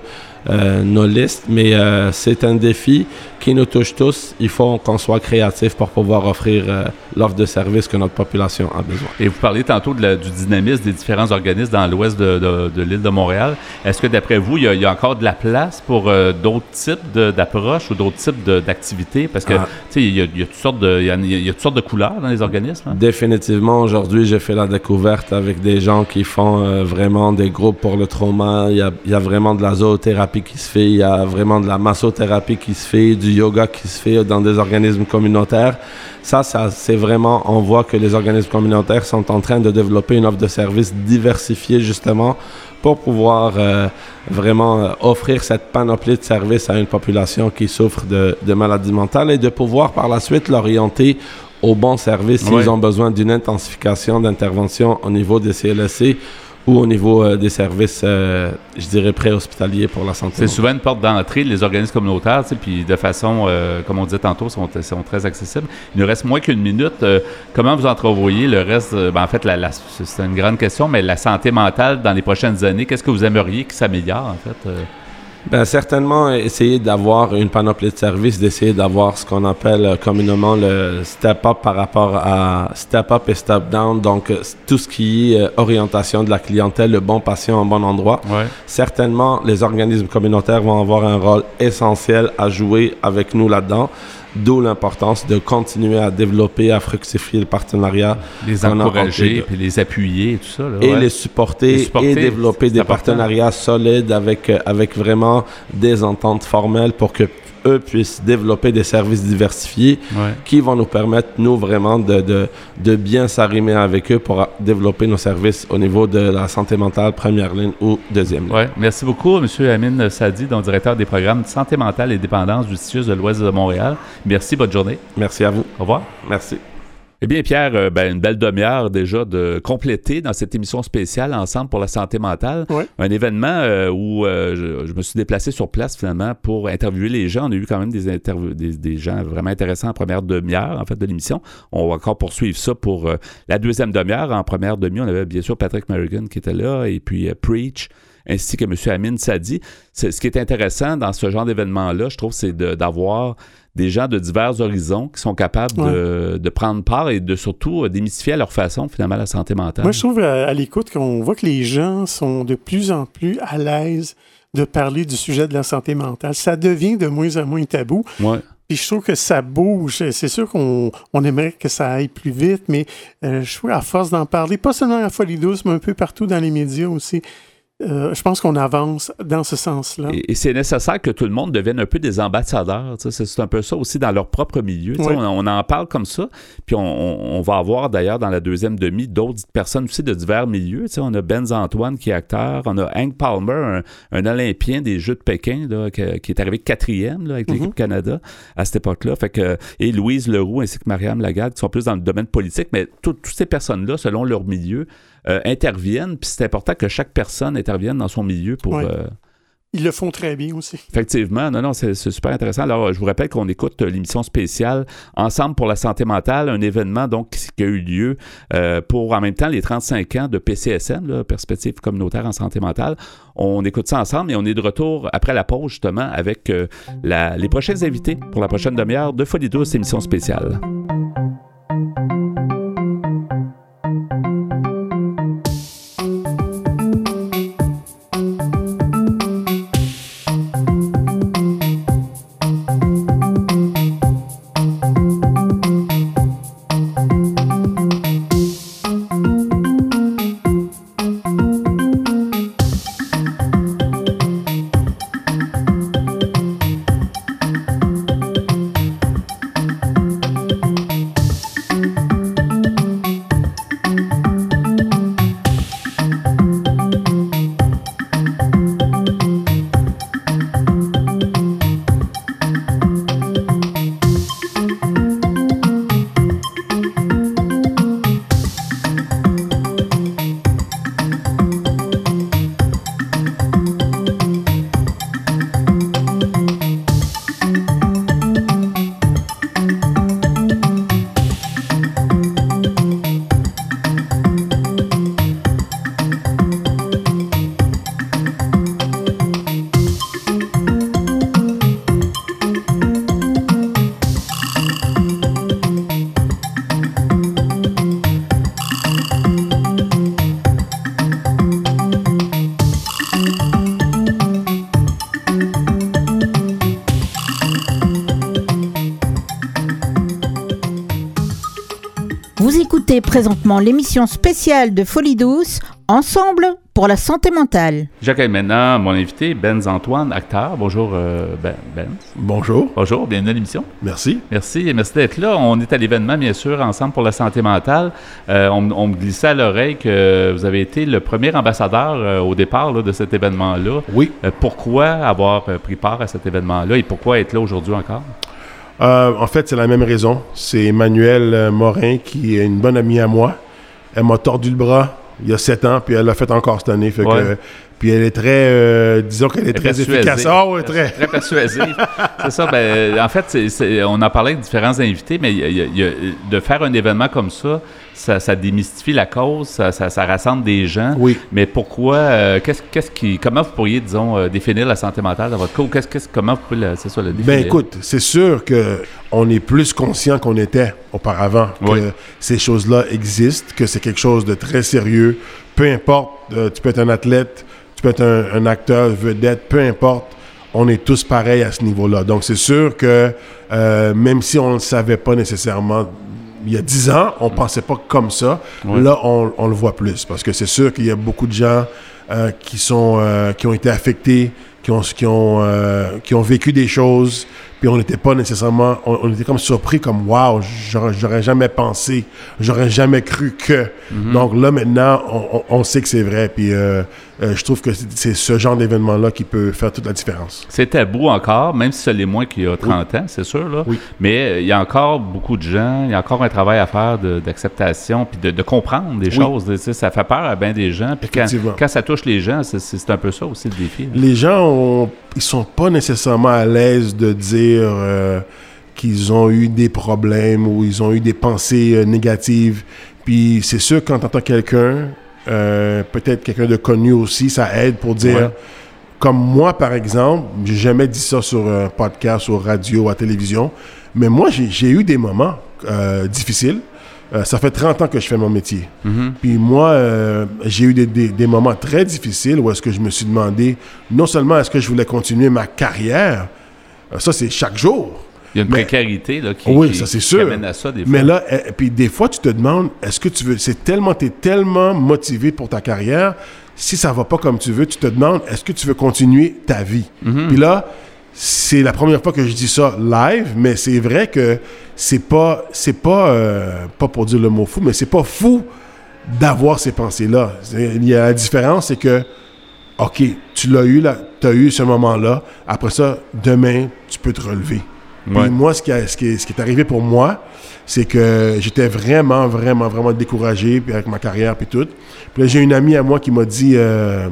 euh, nos listes, mais euh, c'est un défi qui nous touche tous. Il faut qu'on soit créatif pour pouvoir offrir euh, l'offre de service que notre population a besoin. Et vous parlez tantôt de du dynamisme des différents organismes dans l'ouest de, de, l'île de Montréal. Est-ce que d'après vous, il y, a, encore de la place pour d'autres types d'approches ou d'autres types d'activités? Parce que, Ah. tu sais, il y, a- y toutes sortes de, il y a, il y a toutes sortes de couleurs dans les organismes. hein. Définitivement, aujourd'hui, j'ai fait la découverte avec des gens qui font euh, vraiment des groupes pour le trauma. Il y, a, il y a vraiment de la zoothérapie qui se fait, il y a vraiment de la massothérapie qui se fait, du yoga qui se fait dans des organismes communautaires. Ça, ça c'est vraiment, on voit que les organismes communautaires sont en train de développer une offre de services diversifiée justement pour pouvoir euh, vraiment euh, offrir cette panoplie de services à une population qui souffre de, de maladies mentales et de pouvoir par la suite l'orienter au bon service s'ils Ouais. ont besoin d'une intensification d'intervention au niveau des CLSC ou au niveau euh, des services, euh, je dirais, préhospitaliers pour la santé. C'est souvent une porte d'entrée, les organismes communautaires, puis de façon, euh, comme on disait tantôt, sont, sont très accessibles. Il nous reste moins qu'une minute. Comment vous entrevoyez le reste? ben, en fait, c'est une grande question, mais la santé mentale dans les prochaines années, qu'est-ce que vous aimeriez qui s'améliore, en fait? Ben, certainement, essayer d'avoir une panoplie de services, d'essayer d'avoir ce qu'on appelle euh, communément le step-up par rapport à step-up et step-down. Donc, euh, tout ce qui est euh, orientation de la clientèle, le bon patient au bon endroit. Ouais. Certainement, les organismes communautaires vont avoir un rôle essentiel à jouer avec nous là-dedans. D'où l'importance de continuer à développer, à fructifier le partenariat Les encourager, puis les appuyer et tout ça. là, et les supporter, Les supporter, et développer des important. partenariats solides avec, euh, avec vraiment des ententes formelles pour que eux puissent développer des services diversifiés Ouais. qui vont nous permettre, nous, vraiment de, de, de bien s'arrimer avec eux pour développer nos services au niveau de la santé mentale première ligne ou deuxième ligne. Ouais. Merci beaucoup, M. Amine Sadi, donc directeur des programmes de santé mentale et dépendance du CIUS de l'Ouest de Montréal. Merci, bonne journée. Merci à vous. Au revoir. Merci. Eh bien, Pierre, euh, ben, une belle demi-heure déjà de compléter dans cette émission spéciale Ensemble pour la santé mentale. Ouais. Un événement euh, où euh, je, je me suis déplacé sur place finalement pour interviewer les gens. On a eu quand même des, interviews, des, des gens vraiment intéressants en première demi-heure en fait de l'émission. On va encore poursuivre ça pour euh, la deuxième demi-heure. En première demi, on avait bien sûr Patrick Merrigan qui était là et puis Preach ainsi que M. Amin Sadi. Ce qui est intéressant dans ce genre d'événement-là, je trouve, c'est de- d'avoir des gens de divers horizons qui sont capables de, de prendre part et de surtout euh, démystifier à leur façon, finalement, la santé mentale. Moi, je trouve à, à l'écoute qu'on voit que les gens sont de plus en plus à l'aise de parler du sujet de la santé mentale. Ça devient de moins en moins tabou. Ouais. Puis je trouve que ça bouge. C'est sûr qu'on on aimerait que ça aille plus vite, mais euh, je trouve à force d'en parler, pas seulement à Folie douce, mais un peu partout dans les médias aussi, euh, je pense qu'on avance dans ce sens-là. Et, et c'est nécessaire que tout le monde devienne un peu des ambassadeurs. C'est un peu ça aussi dans leur propre milieu. Oui. On, on en parle comme ça. Puis on, on- on va avoir d'ailleurs dans la deuxième demi d'autres personnes aussi de divers milieux. On a Benz Antoine qui est acteur. On a Hank Palmer, un, un Olympien des Jeux de Pékin là, que- qui est arrivé quatrième là, avec l'équipe Mhm. Canada à cette époque-là. Fait que, et Louise Leroux ainsi que Mariam Lagarde qui sont plus dans le domaine politique. Mais tout- toutes ces personnes-là, selon leur milieu, euh, interviennent. Puis c'est important que chaque personne intervienne dans son milieu pour... Euh, Ils le font très bien aussi. Effectivement, non, non, c'est super intéressant. Alors, je vous rappelle qu'on écoute euh, l'émission spéciale Ensemble pour la santé mentale, un événement donc qui qui a eu lieu euh, pour en même temps les 35 ans de PCSM, là, Perspective communautaire en santé mentale. On écoute ça ensemble et on est de retour après la pause justement avec euh, la- les prochains invités pour la prochaine demi-heure de Folie douce, émission spéciale. Présentement l'émission spéciale de Folie Douce, Ensemble pour la santé mentale. J'accueille maintenant mon invité, Benz Antoine, acteur. Bonjour, euh, Ben. Benz. Bonjour. Bonjour, bienvenue à l'émission. Merci. Merci, merci d'être là. On est à l'événement, bien sûr, Ensemble pour la santé mentale. Euh, on, on, me glissait à l'oreille que vous avez été le premier ambassadeur euh, au départ là, de cet événement-là. Oui. Euh, pourquoi avoir pris part à cet événement-là et pourquoi être là aujourd'hui encore? Euh, en fait, c'est la même raison. C'est Emmanuel euh, Morin, qui est une bonne amie à moi. Elle m'a tordu le bras il y a sept ans, puis elle l'a fait encore cette année. Fait Ouais. que, puis elle est très, euh, disons qu'elle est très Persuasive. efficace. Ouais, très. Très persuasive. <laughs> c'est ça. Ben, en fait, on en parlait avec différents invités, mais il y a- il y a- il y a- de faire un événement comme ça, ça, ça démystifie la cause, ça, ça- ça rassemble des gens. Oui. Mais pourquoi, euh, qu'est-ce, qu'est-ce qui, comment vous pourriez, disons, euh, définir la santé mentale dans votre cas? ou Qu'est-ce, qu'est-ce- comment vous pouvez, le- c'est ça, le définir? Ben écoute, c'est sûr que on est plus conscient qu'on était auparavant que Oui. ces choses-là existent, que c'est quelque chose de très sérieux. Peu importe, euh, tu peux être un athlète, tu peux être un, un acteur, vedette, peu importe, on est tous pareils à ce niveau-là. Donc c'est sûr que euh, même si on ne le savait pas nécessairement il y a 10 ans, on pensait pas comme ça. Ouais. Là, on, on le voit plus parce que c'est sûr qu'il y a beaucoup de gens euh, qui sont euh, qui ont été affectés, qui ont qui ont euh, qui ont vécu des choses, puis on n'était pas nécessairement, on, on était comme surpris, comme waouh, j'aurais jamais pensé, j'aurais jamais cru que. Donc là maintenant, on, sait que c'est vrai, puis euh, euh, je trouve que c'est c'est ce genre d'événement-là qui peut faire toute la différence. C'est tabou encore, même si ça l'est moins qu'il y a 30 ans, c'est sûr. Là. Oui. Mais euh, il y a encore beaucoup de gens, il y a encore un travail à faire d'acceptation, puis de, de comprendre des Oui. choses. Ça fait peur à bien des gens. Puis quand, ça touche les gens, c'est- c'est c'est un peu ça aussi le défi. là. les gens ont, ils sont pas nécessairement à l'aise de dire euh, qu'ils ont eu des problèmes ou ils ont eu des pensées euh, négatives. Puis c'est sûr quand t'entends quelqu'un, euh, peut-être quelqu'un de connu aussi, ça aide pour dire. Ouais. Comme moi, par exemple, j'ai jamais dit ça sur un podcast, sur radio, à télévision, mais moi, j'ai eu des moments difficiles. Euh, ça fait 30 ans que je fais mon métier. Mhm. Puis moi, euh, j'ai eu des, des- des moments très difficiles où est-ce que je me suis demandé, non seulement est-ce que je voulais continuer ma carrière, euh, ça c'est chaque jour, Il y a une Mais- précarité là, qui, Oui, qui- ça, c'est qui sûr. amène à ça des fois. mais là, eh, puis des fois tu te demandes, est-ce que tu veux, c'est tellement, tu es tellement motivé pour ta carrière, si ça va pas comme tu veux, tu te demandes, est-ce que tu veux continuer ta vie? Mhm. Puis là, c'est la première fois que je dis ça live, mais c'est vrai que c'est pas, c'est pas, euh, pas pour dire le mot fou, mais c'est pas fou d'avoir ces pensées-là. Il y a la différence, c'est que, OK, tu l'as eu, là, tu as eu ce moment-là. Après ça, demain, tu peux te relever. Ouais. Puis moi, ce qui, a- ce, qui est, ce qui est arrivé pour moi, c'est que j'étais vraiment, vraiment, vraiment découragé puis avec ma carrière puis tout. Puis là, j'ai une amie à moi qui m'a dit, euh,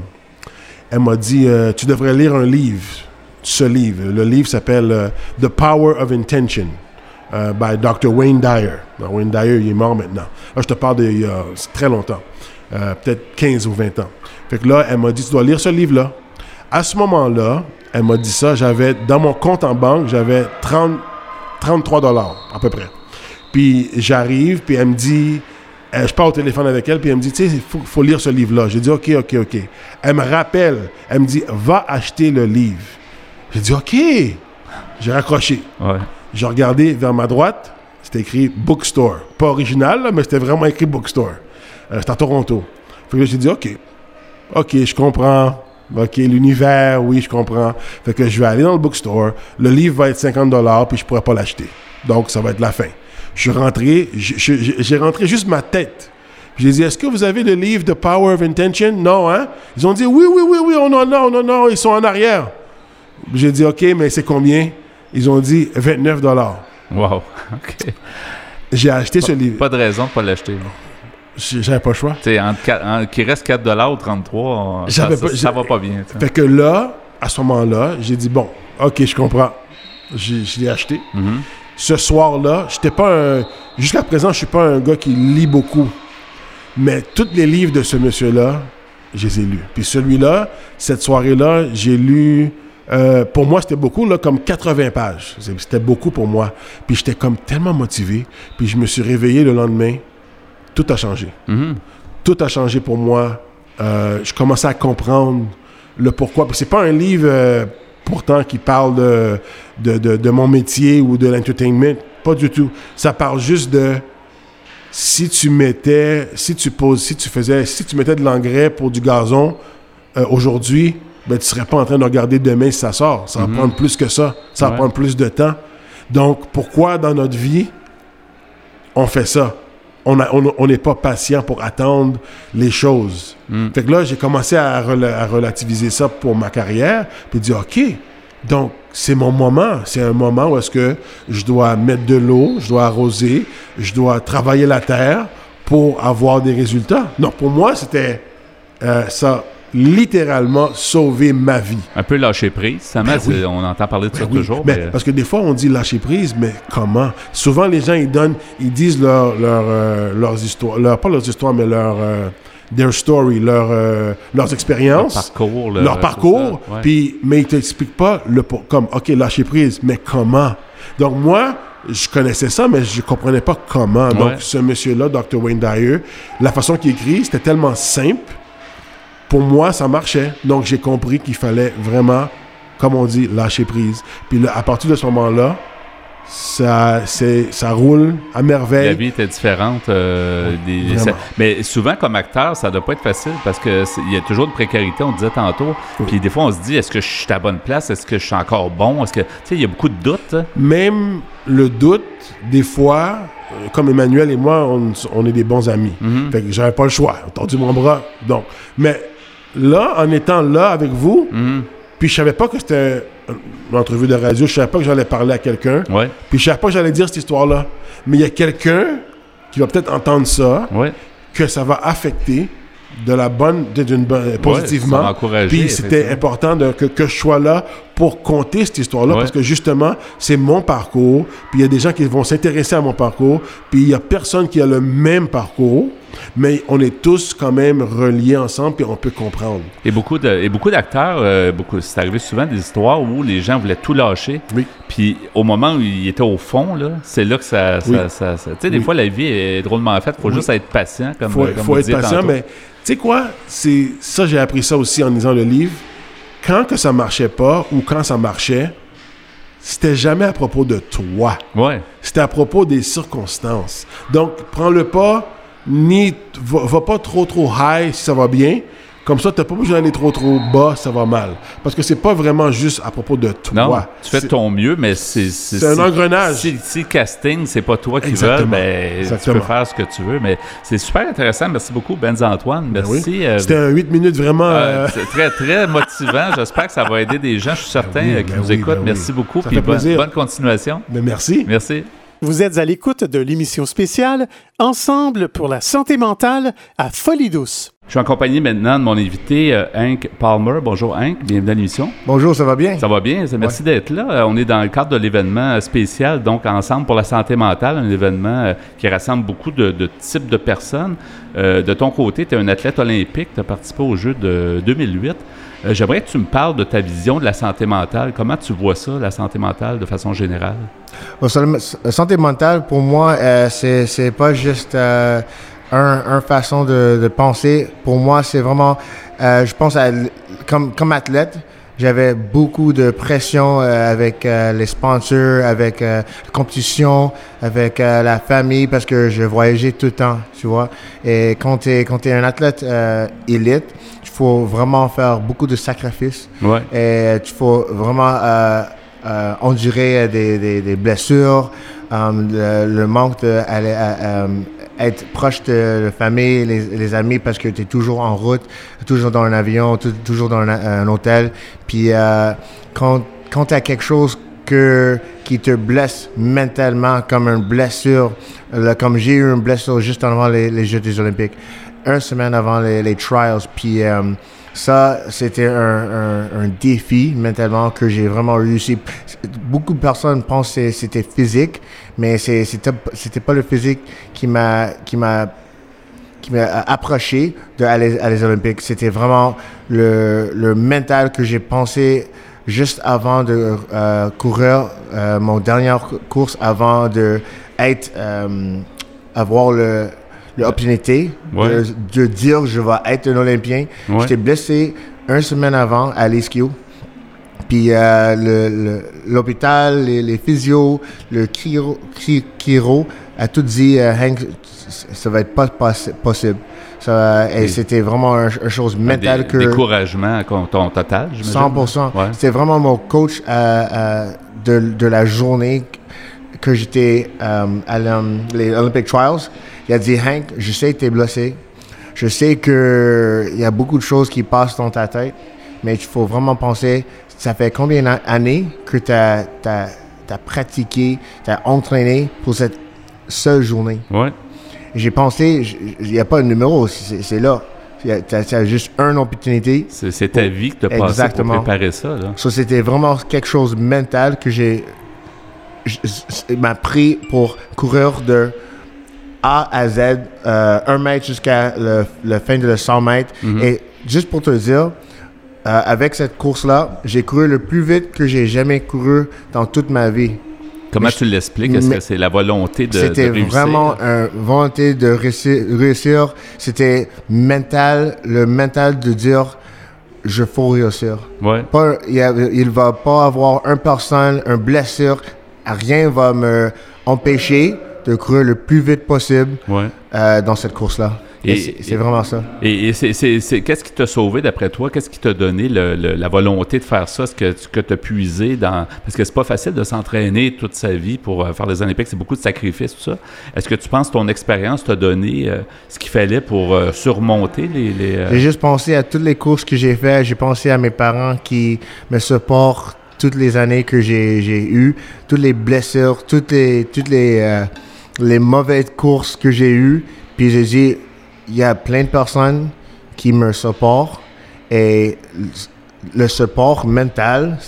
elle m'a dit, euh, tu devrais lire un livre, ce livre. Le livre s'appelle euh, The Power of Intention euh, by Dr. Wayne Dyer. Alors, Wayne Dyer, il est mort maintenant. Là, je te parle d'il y a très longtemps, Euh, peut-être 15 ou 20 ans. Fait que là, elle m'a dit, tu dois lire ce livre-là. À ce moment-là, elle m'a dit ça, j'avais, dans mon compte en banque, j'avais 30, 33 dollars à peu près. Puis j'arrive, puis elle me dit, je parle au téléphone avec elle, puis elle me dit, tu sais, il faut, faut lire ce livre-là. J'ai dit, OK, OK, OK. Elle me rappelle, elle me dit, va acheter le livre. J'ai dit, OK. J'ai raccroché. Ouais. J'ai regardé vers ma droite, c'était écrit Bookstore. Pas original, là, mais c'était vraiment écrit Bookstore. Euh, c'était à Toronto. Fait que là, j'ai dit, OK. OK, je comprends. OK, l'univers, oui, je comprends. Fait que je vais aller dans le bookstore. Le livre va être 50 puis je pourrais pas l'acheter. Donc, ça va être la fin. Je suis rentré, j'ai rentré juste ma tête. J'ai dit, est-ce que vous avez le livre The Power of Intention? Non, hein? Ils ont dit, oui, oui, oui, oui, on en a, on en a, ils sont en arrière. J'ai dit, OK, mais c'est combien? Ils ont dit 29 Wow. <laughs> OK. J'ai acheté ce livre. Pas de raison de pas l'acheter. J'avais pas le choix. Tu sais, qu'il reste 4 ou 33, on- ça, pas- ça va pas bien. Fait que là, à ce moment-là, j'ai dit, bon, OK, je comprends. Je l'ai acheté. Mhm. Ce soir-là, j'étais pas un... Jusqu'à présent, je suis pas un gars qui lit beaucoup. Mais tous les livres de ce monsieur-là, je les ai lus. Puis celui-là, cette soirée-là, j'ai lu... euh, pour moi, c'était beaucoup, là, comme 80 pages. C'était beaucoup pour moi. Puis j'étais comme tellement motivé. Puis je me suis réveillé le lendemain. Tout a changé. Mhm. tout a changé pour moi. Euh, je commençais à comprendre le pourquoi. Puis C'est pas un livre euh, pourtant qui parle de, de, de- de mon métier ou de l'entertainment. Pas du tout. Ça parle juste de si tu mettais, si tu poses, si tu faisais, si tu mettais de l'engrais pour du gazon aujourd'hui, ben, tu serais pas en train de regarder demain si ça sort. Ça va prendre plus que ça. Ça va prendre plus de temps. Donc, pourquoi dans notre vie, on fait ça? On a- on on n'est pas patient pour attendre les choses. Fait que là, j'ai commencé à, rela- à relativiser ça pour ma carrière, puis dire, OK, donc c'est mon moment. C'est un moment où est-ce que je dois mettre de l'eau, je dois arroser, je dois travailler la terre pour avoir des résultats. Non, pour moi, c'était euh, ça, littéralement, sauver ma vie. Un peu lâcher prise. Ça Ben oui. On entend parler de ça Ben oui, toujours. mais- Parce que des fois, on dit lâcher prise, mais comment? Souvent, les gens, ils donnent, ils disent leur, leur, euh, leurs histoires, leur, pas leurs histoires, mais leur, euh, their story, leur, euh, leurs leur expériences, parcours. leur parcours, ça, ouais. puis, mais ils t'expliquent pas le, comme, OK, lâcher prise, mais comment? Donc, moi, je connaissais ça, mais je comprenais pas comment. Ouais. Donc, ce monsieur-là, Dr. Wayne Dyer, la façon qu'il écrit, c'était tellement simple. Pour moi, ça marchait. Donc, j'ai compris qu'il fallait vraiment, comme on dit, lâcher prise. Puis là, à partir de ce moment-là, ça, c'est, ça roule à merveille. La vie était différente. euh, ça- mais souvent, comme acteur, ça doit pas être facile parce que c'est- il y a toujours de précarité, on disait tantôt. Puis des fois, on se dit est-ce que je suis à la bonne place? Est-ce que je suis encore bon? Est-ce que. Tu sais, il y a beaucoup de doutes. hein? Même le doute, des fois, euh, comme Emmanuel et moi, on, on est des bons amis. Mhm. Fait que j'avais pas le choix. J'ai tendu mon bras. Donc, mais là, en étant là avec vous, puis je savais pas que c'était une entrevue de radio, je savais pas que j'allais parler à quelqu'un, Ouais, puis je savais pas que j'allais dire cette histoire-là. Mais il y a quelqu'un qui va peut-être entendre ça, ouais. que ça va affecter de la bonne, d'une bonne, positivement. Puis c'était important de, que, que je sois là pour compter cette histoire-là Ouais. parce que justement, c'est mon parcours. Puis il y a des gens qui vont s'intéresser à mon parcours. Puis il y a personne qui a le même parcours, mais on est tous quand même reliés ensemble puis on peut comprendre. Et beaucoup de, et beaucoup d'acteurs, euh, beaucoup, c'est arrivé souvent des histoires où les gens voulaient tout lâcher. Oui. Puis au moment où ils étaient au fond, là, c'est là que ça. ça- Oui. ça- ça- tu sais, des Oui. fois, la vie est drôlement faite. Il faut juste être patient, comme, faut, comme faut être patient, tantôt. mais tu sais quoi? C'est ça, j'ai appris ça aussi en lisant le livre. Quand que ça marchait pas ou quand ça marchait, c'était jamais à propos de toi. Ouais. C'était à propos des circonstances. Donc, prends-le pas, ni va, va pas trop trop high si ça va bien. Comme ça, t'as pas besoin d'aller trop trop bas, ça va mal. Parce que c'est pas vraiment juste à propos de toi. Non, tu fais ton mieux, mais c'est. Un engrenage. Si, si le casting, c'est pas toi qui veux, Exactement. ben, tu Exactement. peux faire ce que tu veux. Mais c'est super intéressant. Merci beaucoup, Benz Antoine. Ben oui. Merci. euh, C'était un 8 minutes vraiment. euh, euh, très, très <laughs> motivant. J'espère que ça va aider des gens, je suis certain, oui, euh, qui ben nous oui, écoutent. ben. Merci beaucoup. Ça fait bonne, bonne continuation. Mais merci. Merci. Vous êtes à l'écoute de l'émission spéciale Ensemble pour la santé mentale à Folie Douce. Je suis accompagné maintenant de mon invité, euh, Hank Palmer. Bonjour, Hank. Bienvenue à l'émission. Bonjour, ça va bien? Ça va bien? Merci d'être là. Euh, On est dans le cadre de l'événement spécial, donc Ensemble pour la santé mentale, un événement euh, qui rassemble beaucoup de, de types de personnes. Euh, de ton côté, tu es un athlète olympique, tu as participé aux Jeux de 2008. Euh, J'aimerais que tu me parles de ta vision de la santé mentale. Comment tu vois ça, la santé mentale, de façon générale? La santé mentale, pour moi, euh, c'est, pas juste euh, un, un façon de, de penser. Pour moi, c'est vraiment, euh, je pense, à, comme, comme athlète, j'avais beaucoup de pression euh, avec euh, les sponsors, avec euh, la compétition, avec euh, la famille, parce que je voyageais tout le temps, tu vois. Et quand tu es, quand t'es un athlète euh, élite, il faut vraiment faire beaucoup de sacrifices. Ouais. Et il faut vraiment euh, euh, endurer des, des, des blessures, euh, le, le manque d'aller euh, être proche de la famille, les, amis, parce que tu es toujours en route, toujours dans un avion, tou- toujours dans un, hôtel. Puis euh, quand, quand tu as quelque chose que, qui te blesse mentalement, comme une blessure, là, comme j'ai eu une blessure juste avant les, Jeux des Olympiques, une semaine avant les, les trials, puis euh, ça, c'était un, défi mentalement que j'ai vraiment réussi. Beaucoup de personnes pensent que c'était physique, mais c'était pas le physique qui m'a qui m'a qui m'a approché de à les Olympiques. C'était vraiment le, mental que j'ai pensé juste avant de euh, courir euh, mon dernière cou- course, avant de être euh, avoir le l'opportunité Ouais. de, de dire je vais être un Olympien. Ouais. J'étais blessé une semaine avant à l'ischio. Puis euh, le- le- l'hôpital, les, les physios, le chiro, chi- chiro a tout dit, euh, Hank, ça va être pas possi- possible. Ça, et Et- c'était vraiment un, un chose mentale Dé- que Découragement ton total, j'imagine. 100%. Ouais. C'est vraiment mon coach euh, euh, de, de la journée que j'étais euh, à les Olympic Trials. Il a dit, Hank, je sais que tu es blessé. Je sais qu'il y a beaucoup de choses qui passent dans ta tête, mais il faut vraiment penser, ça fait combien d'années que tu as, pratiqué, tu as entraîné pour cette seule journée? Ouais. J'ai pensé, il n'y a pas de numéro, c'est là. Tu as, juste une opportunité. C'est ta vie que tu as passée pour préparer ça. Là. Ça, c'était vraiment quelque chose de mental que j'ai m'a pris pour courir de A à Z, euh, un mètre jusqu'à le, le fin de le 100 mètres. Mhm. Et juste pour te dire, euh, avec cette course-là, j'ai couru le plus vite que j'ai jamais couru dans toute ma vie. Comment tu l'expliques? Est-ce que c'est la volonté de, de C'était réussir? vraiment une volonté de réussir. réussir. C'était mental, le mental de dire je faut réussir. Ouais. Pas, il, y a- il va pas avoir une personne, un blessure, rien va me empêcher de courir le plus vite possible Ouais. euh, dans cette course-là. Et, c'est- vraiment ça. Et, et c'est, c'est- c'est- qu'est-ce qui t'a sauvé d'après toi? Qu'est-ce qui t'a donné le- le- la volonté de faire ça? Ce que, ce que tu as puisé dans. Parce que c'est pas facile de s'entraîner toute sa vie pour euh, faire les Olympiques, c'est beaucoup de sacrifices, tout ça. Est-ce que tu penses que ton expérience t'a donné euh, ce qu'il fallait pour euh, surmonter les. les, euh, J'ai juste pensé à toutes les courses que j'ai faites. J'ai pensé à mes parents qui me supportent toutes les années que j'ai eues, toutes les blessures, toutes les, toutes les, euh, les mauvaises courses que j'ai eues. Puis j'ai dit, il y a plein de personnes qui me supportent et le support mental,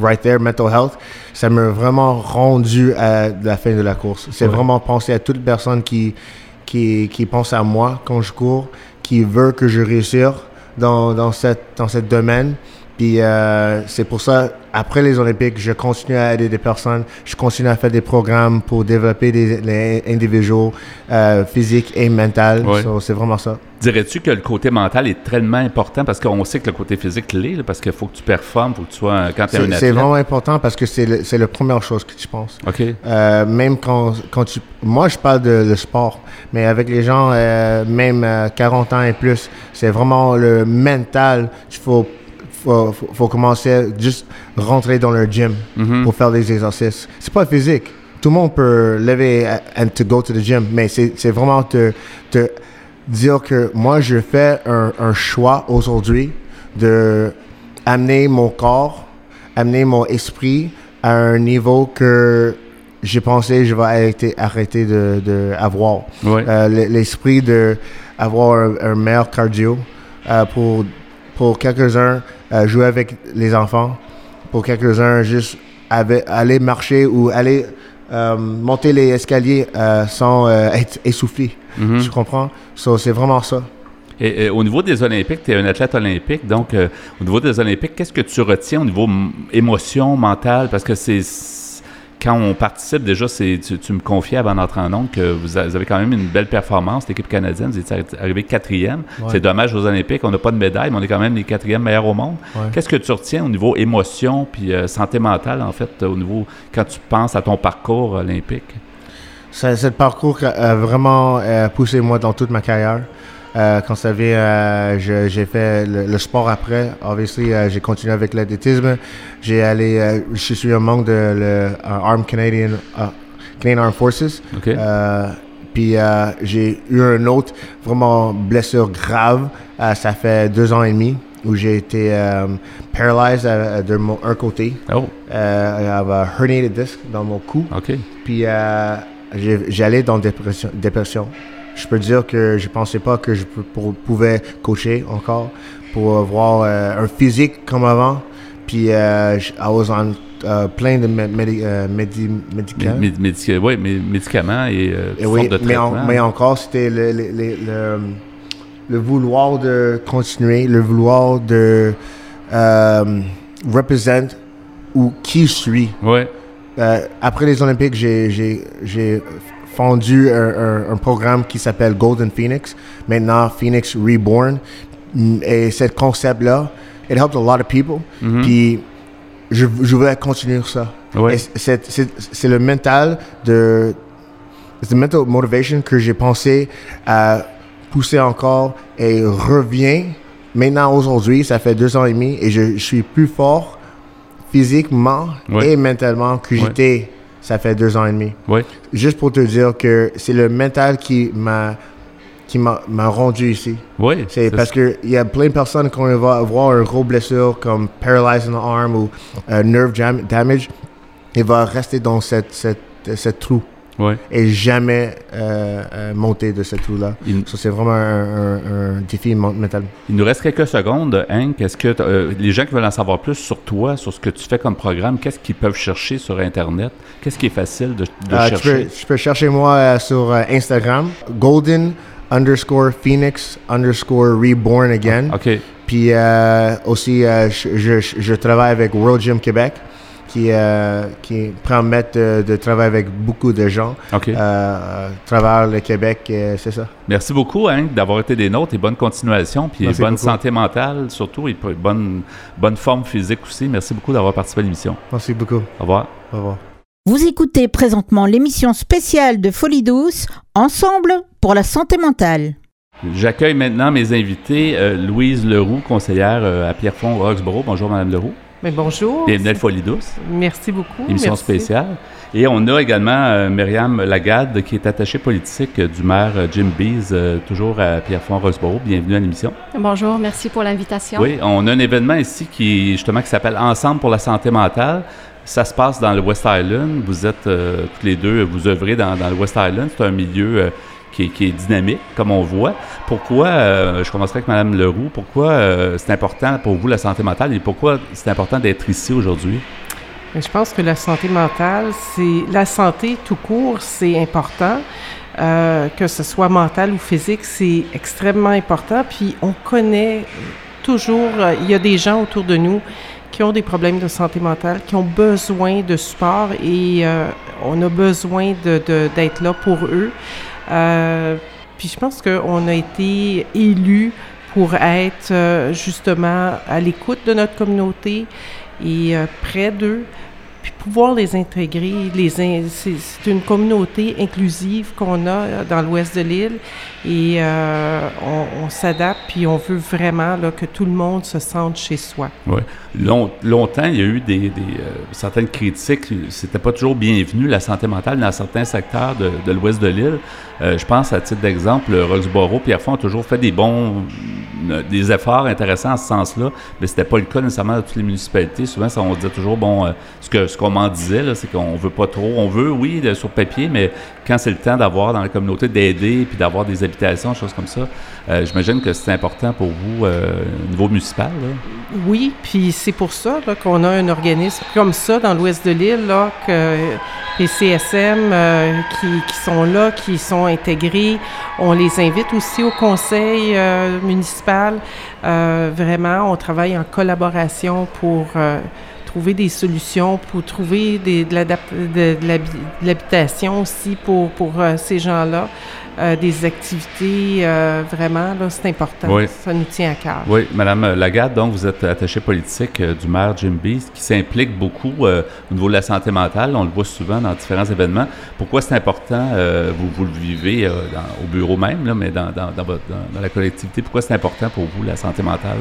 right there, mental health, ça m'a vraiment rendu à la fin de la course. C'est Ouais. vraiment penser à toutes les personnes qui, qui, qui pensent à moi quand je cours, qui veulent que je réussisse dans, dans, cette, dans ce domaine. Puis euh, c'est pour ça, après les Olympiques, je continue à aider des personnes, je continue à faire des programmes pour développer des, les individus euh, physiques et mentaux. Ouais. So, c'est vraiment ça. Dirais-tu que le côté mental est tellement important? Parce qu'on sait que le côté physique l'est, là, parce qu'il faut que tu performes, faut que tu sois. Quand tu es un athlète. c'est vraiment important parce que c'est le- c'est la première chose que tu penses. OK. Euh, même quand, quand tu... Moi, je parle de le sport, mais avec les gens, euh, même euh, 40 ans et plus, c'est vraiment le mental. Il faut, faut, faut, faut commencer à juste rentrer dans le gym Mhm. pour faire des exercices. C'est pas physique. Tout le monde peut lever and to go to the gym, mais c'est vraiment te, te dire que moi, je fais un, un choix aujourd'hui de amener mon corps, amener mon esprit à un niveau que j'ai pensé je vais arrêter, arrêter de, de avoir. Ouais. Euh, L'esprit de avoir un, un meilleur cardio euh, pour, pour quelques-uns euh, jouer avec les enfants, pour quelques-uns juste aller marcher ou aller euh, monter les escaliers euh, sans euh, être essoufflé. Mhm. Tu comprends? So, c'est vraiment ça. Et, et au niveau des Olympiques, tu es un athlète olympique, donc au niveau des Olympiques, qu'est-ce que tu retiens au niveau émotion, mentale? Parce que c'est quand on participe, déjà, tu, tu me confiais avant d'entrer en ondes que vous, avez quand même une belle performance, l'équipe canadienne, vous arri- arrivé quatrième. Ouais. C'est dommage aux Olympiques, on n'a pas de médaille, mais on est quand même les quatrièmes meilleurs au monde. Ouais. Qu'est-ce que tu retiens au niveau émotion puis euh, santé mentale, en fait, au niveau quand tu penses à ton parcours olympique? C'est c'est le parcours qui a vraiment euh, poussé moi dans toute ma carrière. Euh, quand ça vient, euh, j'ai fait le, le sport après. Obviously, euh, j'ai continué avec l'athlétisme. J'ai allé, je suis un membre de le euh, Armed Canadian, Canadian Armed Forces. Puis j'ai eu un autre vraiment blessure grave. Ça fait deux ans et demi où j'ai été paralyzed de mon un côté. oh, j'avais un herniated disc dans mon cou. OK. Puis j'allais dans dépression, dépression. Je peux dire que je pensais pas que je pour- pouvais coacher encore pour avoir euh, un physique comme avant. Puis euh, je- I was on euh, plein de mé- médi- euh, médi- médicaments. Mé- médica- ouais, mais médicaments et euh, Et oui, de mais, en- mais encore, c'était le, le, le, le- le vouloir de continuer, le vouloir de euh, représenter ou qui je suis. Ouais. Euh, après les Olympiques, j'ai fondu un, un- un programme qui s'appelle Golden Phoenix, maintenant Phoenix Reborn. Mm, Et ce concept-là, it helped a lot of people. Mhm. Puis je, je voulais continuer ça. Ouais. C'est- le mental de c'est mental motivation que j'ai pensé à pousser encore et revient maintenant aujourd'hui. Ça fait deux ans et demi et je, je suis plus fort physiquement Ouais. et mentalement que Ouais. j'étais. Ça fait deux ans et demi. Oui. Juste pour te dire que c'est le mental qui m'a qui m'a rendu ici. Oui. C'est parce que il y a plein de personnes quand on va avoir une grosse blessure comme paralyzed in the arm ou euh, nerve jam- damage, il va rester dans cette cette cette trou Et jamais euh, euh, monter de ce trou-là. Il, Ça, c'est vraiment un, un- un défi men- mental. il nous reste quelques secondes, Hank. Est-ce que euh, les gens qui veulent en savoir plus sur toi, sur ce que tu fais comme programme, qu'est-ce qu'ils peuvent chercher sur Internet? Qu'est-ce qui est facile de, de Euh, tu, chercher? peux, tu peux chercher moi euh, sur Instagram, golden underscore phoenix underscore reborn again. OK. Puis aussi, je, je- je travaille avec World Gym Québec, qui, euh, qui permet de, de travailler avec beaucoup de gens OK. euh, à travers le Québec. euh, c'est ça. Merci beaucoup, Hank, d'avoir été des nôtres et bonne continuation, puis Merci bonne beaucoup. santé mentale surtout et bonne, bonne forme physique aussi. Merci beaucoup d'avoir participé à l'émission. Merci beaucoup. Au revoir. Au revoir. Vous écoutez présentement l'émission spéciale de Folie Douce, Ensemble pour la santé mentale. J'accueille maintenant mes invités, euh, Louise Leroux, conseillère euh, à Pierrefonds Roxborough. Bonjour, Madame Leroux. Mais bonjour. Bienvenue à Folie Douce, Merci beaucoup. émission merci. spéciale. Et on a également euh, Myriam Lagarde, qui est attachée politique euh, du maire euh, Jim Bees, euh, toujours à Pierrefonds Roxborough. Bienvenue à l'émission. Bonjour, merci pour l'invitation. Oui, on a un événement ici qui justement qui s'appelle Ensemble pour la santé mentale. Ça se passe dans le West Island. Vous êtes euh, tous les deux, vous œuvrez dans, dans le West Island. C'est un milieu euh, qui, est, dynamique, comme on voit. Pourquoi, euh, je commencerai avec Mme Leroux, pourquoi euh, c'est important pour vous la santé mentale et pourquoi c'est important d'être ici aujourd'hui? Mais Je pense que la santé mentale, c'est la santé tout court, c'est important. Euh, que ce soit mental ou physique, c'est extrêmement important. Puis on connaît toujours, il y a des gens autour de nous qui ont des problèmes de santé mentale, qui ont besoin de support et on a besoin d'être là pour eux. Euh, puis je pense qu'on a été élus pour être euh, justement à l'écoute de notre communauté et euh, près d'eux, pouvoir les intégrer. C'est, une communauté inclusive qu'on a euh, dans l'ouest de l'île et euh, on, s'adapte, puis on veut vraiment que tout le monde se sente chez soi. Oui. Long- longtemps, il y a eu euh, certaines critiques. C'était pas toujours bienvenu, la santé mentale, dans certains secteurs de, l'ouest de l'île. Je pense, à titre d'exemple, Roxborough, Pierrefonds ont toujours fait des bons, des efforts intéressants en ce sens-là, mais c'était pas le cas nécessairement de toutes les municipalités. Souvent, ça, on disait toujours, bon, ce que ce qu'on m'en disait, c'est qu'on veut pas trop, on veut, oui, sur papier, mais quand c'est le temps d'avoir dans la communauté d'aider puis d'avoir des habitations, choses comme ça, euh, j'imagine que c'est important pour vous euh, au niveau municipal. Oui, puis c'est pour ça qu'on a un organisme comme ça dans l'ouest de l'île, que les CSM euh, qui, sont là, qui sont intégrés. On les invite aussi au conseil euh, municipal. Vraiment, on travaille en collaboration pour trouver des solutions, pour trouver des, de l'habitation aussi pour, pour euh, ces gens-là. Euh, des activités, euh, vraiment, là, c'est important. Oui. Ça nous tient à cœur. Oui, Madame Lagarde, donc vous êtes attachée politique euh, du maire Jim Bees, qui s'implique beaucoup au niveau de la santé mentale. On le voit souvent dans différents événements. Pourquoi c'est important, vous, vous le vivez dans- au bureau même, là, mais dans, dans, dans, votre- dans- dans la collectivité, pourquoi c'est important pour vous, la santé mentale?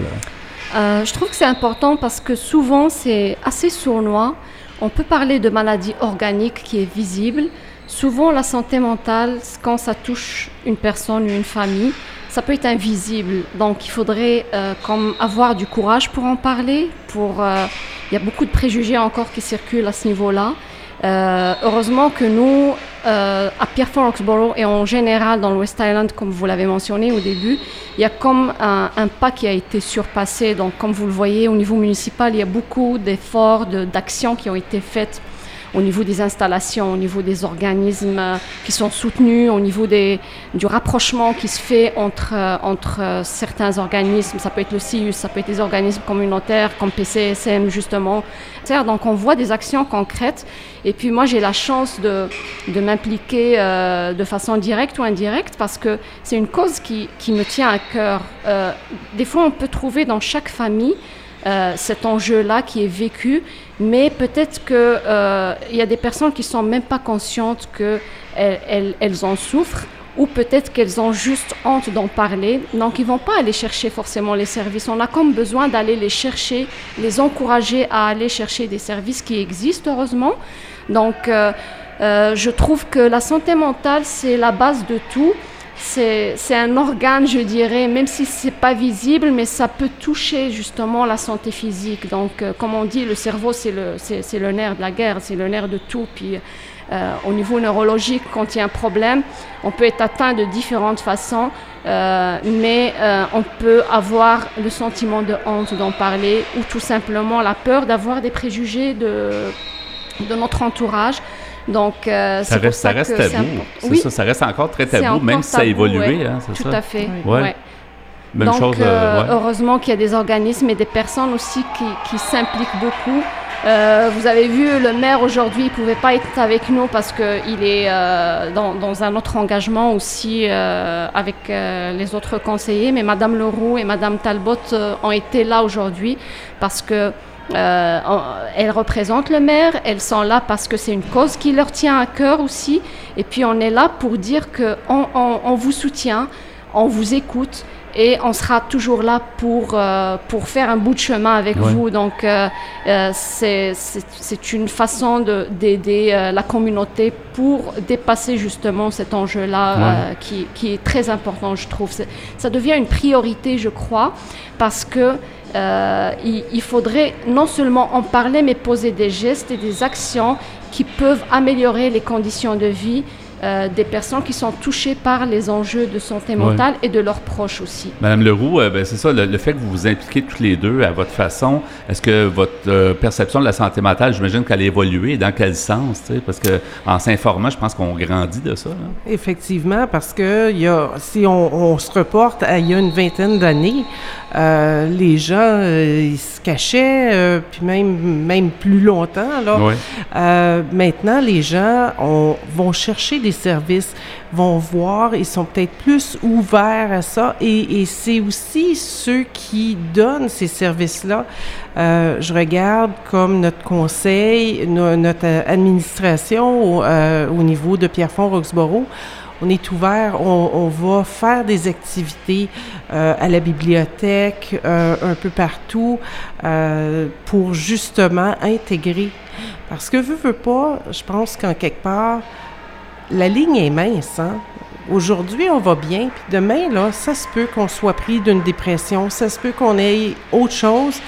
Euh, je trouve que c'est important parce que souvent c'est assez sournois. On peut parler de maladie organique qui est visible. Souvent la santé mentale, quand ça touche une personne ou une famille, ça peut être invisible. Donc il faudrait euh, avoir du courage pour en parler. Euh, il y a beaucoup de préjugés encore qui circulent à ce niveau-là. Euh, heureusement que nous, euh, à Pierrefonds Roxborough et en général dans le West Island, comme vous l'avez mentionné au début, il y a comme un, pas qui a été surpassé. Donc, comme vous le voyez, au niveau municipal, il y a beaucoup d'efforts, de- d'actions qui ont été faites au niveau des installations, au niveau des organismes euh, qui sont soutenus, au niveau des, du rapprochement qui se fait entre, euh, entre euh, certains organismes. Ça peut être le CIUS, ça peut être des organismes communautaires comme PCSM, justement. Donc, on voit des actions concrètes. Et puis, moi, j'ai la chance de, de m'impliquer de façon directe ou indirecte parce que c'est une cause qui, qui me tient à cœur. Des fois, on peut trouver dans chaque famille cet enjeu-là qui est vécu, mais peut-être qu'il euh, y a des personnes qui sont même pas conscientes qu'elles elles, elles en souffrent ou peut-être qu'elles ont juste honte d'en parler, donc ils vont pas aller chercher forcément les services. On a comme besoin d'aller les chercher, les encourager à aller chercher des services qui existent, heureusement. Donc, euh, euh, je trouve que la santé mentale, c'est la base de tout. C'est un organe, je dirais, même si c'est pas visible, mais ça peut toucher justement la santé physique. Donc, euh, comme on dit, le cerveau, c'est le, nerf de la guerre, c'est le nerf de tout. Puis, euh, au niveau neurologique, quand il y a un problème, on peut être atteint de différentes façons, euh, mais on peut avoir le sentiment de honte d'en parler ou tout simplement la peur d'avoir des préjugés de notre entourage. Donc, euh, Ça reste, ça ça reste tabou. C'est Oui, ça, ça reste encore très tabou, encore même si ça a évolué, ouais. hein, Tout ça? à fait. Ouais. ouais. Même Donc, chose. euh, euh, ouais. heureusement qu'il y a des organismes et des personnes aussi qui, qui s'impliquent beaucoup. Euh, vous avez vu, le maire aujourd'hui, il ne pouvait pas être avec nous parce qu'il est euh, dans, dans un autre engagement aussi euh, avec les autres conseillers. Mais Madame Leroux et Madame Talbot ont été là aujourd'hui parce que euh, elles représentent le maire, elles sont là parce que c'est une cause qui leur tient à cœur aussi. Et puis on est là pour dire que on, on- on vous soutient, on vous écoute et on sera toujours là pour, euh, pour faire un bout de chemin avec Ouais. vous. Donc euh, euh, c'est une façon de- d'aider euh, la communauté pour dépasser justement cet enjeu-là euh, qui, qui est très important, je trouve. Ça devient une priorité, je crois, parce que euh, il, il faudrait non seulement en parler, mais poser des gestes et des actions qui peuvent améliorer les conditions de vie euh, des personnes qui sont touchées par les enjeux de santé mentale et de leurs proches aussi. Madame Leroux, euh, ben, c'est ça, le, le fait que vous vous impliquez tous les deux à votre façon, est-ce que votre euh, perception de la santé mentale, j'imagine qu'elle a évolué, dans quel sens, parce que en s'informant, je pense qu'on grandit de ça. là. Effectivement, parce que il y a, si on, on se reporte à il y a une vingtaine d'années, euh, les gens euh, ils se cachaient, euh, puis même, même plus longtemps. Là. Euh, maintenant, les gens on, vont chercher des services, vont voir, ils sont peut-être plus ouverts à ça. Et, c'est aussi ceux qui donnent ces services-là. Euh, je regarde comme notre conseil, no- notre euh, administration au, euh, au niveau de Pierrefonds-Roxborough. On est ouvert, on, va faire des activités à la bibliothèque, un peu partout, pour justement intégrer. Parce que, veux, veux pas, je pense qu'en quelque part, la ligne est mince. Hein? Aujourd'hui, on va bien, puis demain, là, ça se peut qu'on soit pris d'une dépression, ça se peut qu'on ait autre chose.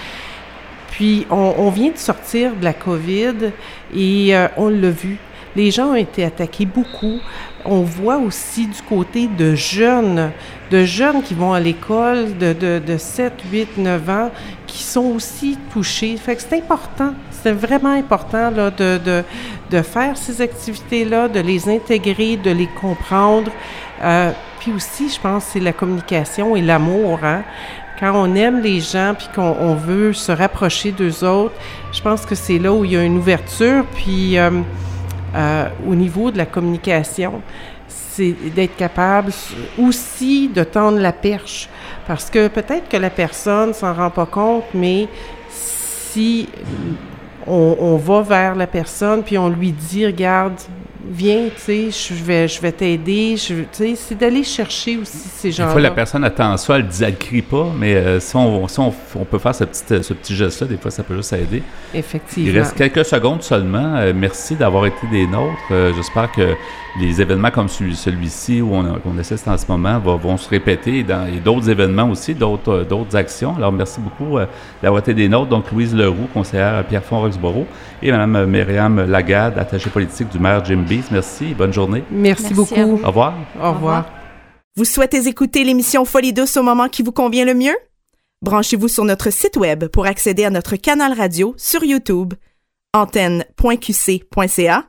Puis, on, vient de sortir de la COVID et euh, on l'a vu. Les gens ont été attaqués beaucoup. On voit aussi du côté de jeunes, de jeunes qui vont à l'école de, de, de 7, 8, 9 ans, qui sont aussi touchés. Fait que c'est important, c'est vraiment important là, de, de, de faire ces activités-là, de les intégrer, de les comprendre. Euh, puis aussi, je pense, c'est la communication et l'amour. Hein? Quand on aime les gens puis qu'on on veut se rapprocher d'eux autres, je pense que c'est là où il y a une ouverture. Puis euh, euh, au niveau de la communication, c'est d'être capable aussi de tendre la perche. Parce que peut-être que la personne s'en rend pas compte, mais si on, on va vers la personne puis on lui dit, regarde, viens, tu sais, je vais, je vais t'aider, tu sais, c'est d'aller chercher aussi ces Des gens-là. fois, la personne attend ça, elle elle crie pas, mais euh, si, on, si on, on peut faire ce petit, ce petit geste-là, des fois, ça peut juste aider. Effectivement. Il reste quelques secondes seulement. Euh, merci d'avoir été des nôtres. Euh, J'espère que les événements comme celui- celui-ci où on, on assiste en ce moment va- vont se répéter dans et d'autres événements aussi, d'autres euh, d'autres actions. Alors, merci beaucoup euh, d'avoir été des nôtres. Donc, Louise Leroux, conseillère à Pierrefonds-Roxborough, et Mme Myriam Lagade, attachée politique du maire Jim Bees. Merci. Bonne journée. Merci, Merci beaucoup. Au revoir. Au revoir. Vous souhaitez écouter l'émission Folie douce au moment qui vous convient le mieux? Branchez-vous sur notre site web pour accéder à notre canal radio sur YouTube, antenne.qc.ca,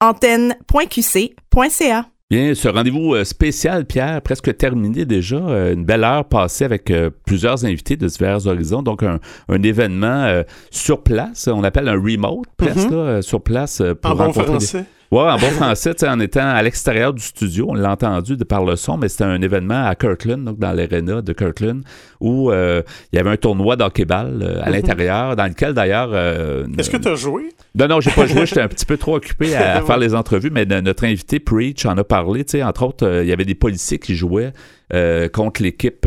antenne.qc.ca. Bien, ce rendez-vous euh, spécial, Pierre, presque terminé déjà. Euh, Une belle heure passée avec euh, plusieurs invités de divers horizons. Donc, un, un événement sur place. On appelle un remote, presque, Mhm. là, euh, sur place pour En bon rencontrer des- français. Ouais, en bon français, en étant à l'extérieur du studio, on l'a entendu de par le son, mais c'était un événement à Kirkland, donc dans l'aréna de Kirkland, où euh, il y avait un tournoi d'hockey-ball euh, à Mhm. l'intérieur, dans lequel d'ailleurs. euh, Est-ce que tu as joué? non, non, j'ai pas joué. J'étais un <laughs> petit peu trop occupé à, à faire les entrevues, mais no- notre invité Preach en a parlé. Entre autres, il y avait des policiers qui jouaient contre l'équipe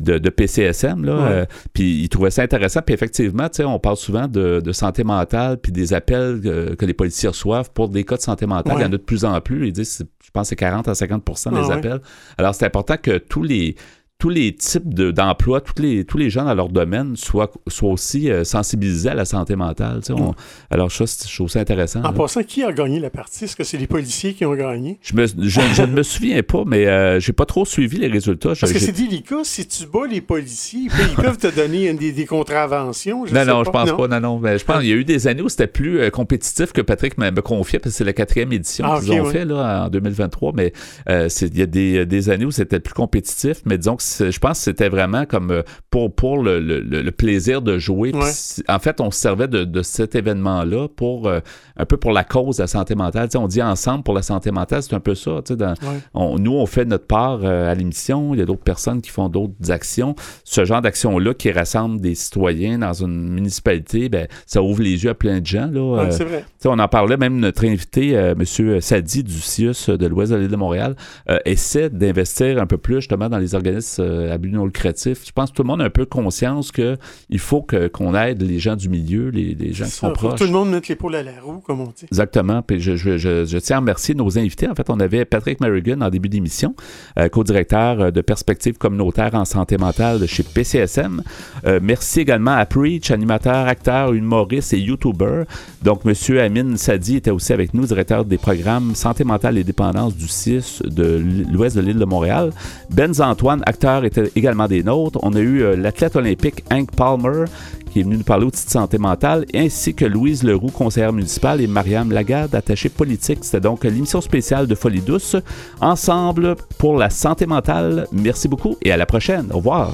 de, de PCSM. Là, Ouais. euh, puis ils trouvaient ça intéressant. Puis effectivement, tu sais, on parle souvent de, de santé mentale, puis des appels que les policiers reçoivent pour des cas de santé mentale. Ouais. Il y en a de plus en plus. Ils disent, je pense, que c'est 40 à 50% des Ah appels. Alors, c'est important que tous les tous les types de- d'emplois, tous les, tous les gens dans leur domaine soient, soient aussi euh, sensibilisés à la santé mentale. tu sais. On- alors, ça, je trouve ça intéressant. En là. passant, qui a gagné la partie? Est-ce que c'est les policiers qui ont gagné? Je, me- je- je ne me souviens pas, mais euh, j'ai pas trop suivi les résultats. Parce que c'est délicat, si tu bats les policiers, ils peuvent te donner une- des, des contraventions. Je non, sais non, je pense pas. Non, non. Mais je pense qu'il y a eu des années où c'était plus euh, compétitif que Patrick me, me confiait, parce que c'est la quatrième édition Ah, qu'ils ont ouais. fait là, en 2023. Mais euh, il y a des, des années où c'était plus compétitif. Mais disons que c'est- je pense que c'était vraiment comme euh, pour, pour le, le- le- le plaisir de jouer. Ouais. En fait, on se servait de, de cet événement-là pour euh, un peu pour la cause de la santé mentale. Tu sais, on dit ensemble pour la santé mentale, c'est un peu ça. dans- Ouais. on- nous, on fait notre part euh, à l'émission. Il y a d'autres personnes qui font d'autres actions. Ce genre d'action-là qui rassemble des citoyens dans une municipalité, ben, ça ouvre les yeux à plein de gens. Là, Ouais, Euh, vrai. on en parlait, même notre invité, M. Sadi du CIUS de l'Ouest de l'île de Montréal, essaie d'investir un peu plus justement dans les organismes euh, à but non lucratif. Je pense que tout le monde a un peu conscience qu'il faut que- qu'on aide les gens du milieu, les, les gens qui sont faut que proches. tout le monde mette l'épaule à la roue, comme on dit. Exactement. Puis je, je- je- je tiens à remercier nos invités. En fait, on avait Patrick Merrigan en début d'émission, euh, co-directeur euh, de perspective communautaire en santé mentale chez PCSM. Euh, merci également à Preach, animateur, acteur, humoriste et YouTuber. Donc, Monsieur Amin Sadi était aussi avec nous, directeur des programmes santé mentale et dépendance du CIS de l'ouest de l'île de Montréal. Benz Antoine, acteur, était également des nôtres. On a eu euh, l'athlète olympique Hank Palmer, qui est venu nous parler aussi de santé mentale, ainsi que Louise Leroux, conseillère municipale, et Mariam Lagarde, attachée politique. C'était donc l'émission spéciale de Folie douce, ensemble pour la santé mentale. Merci beaucoup et à la prochaine. Au revoir.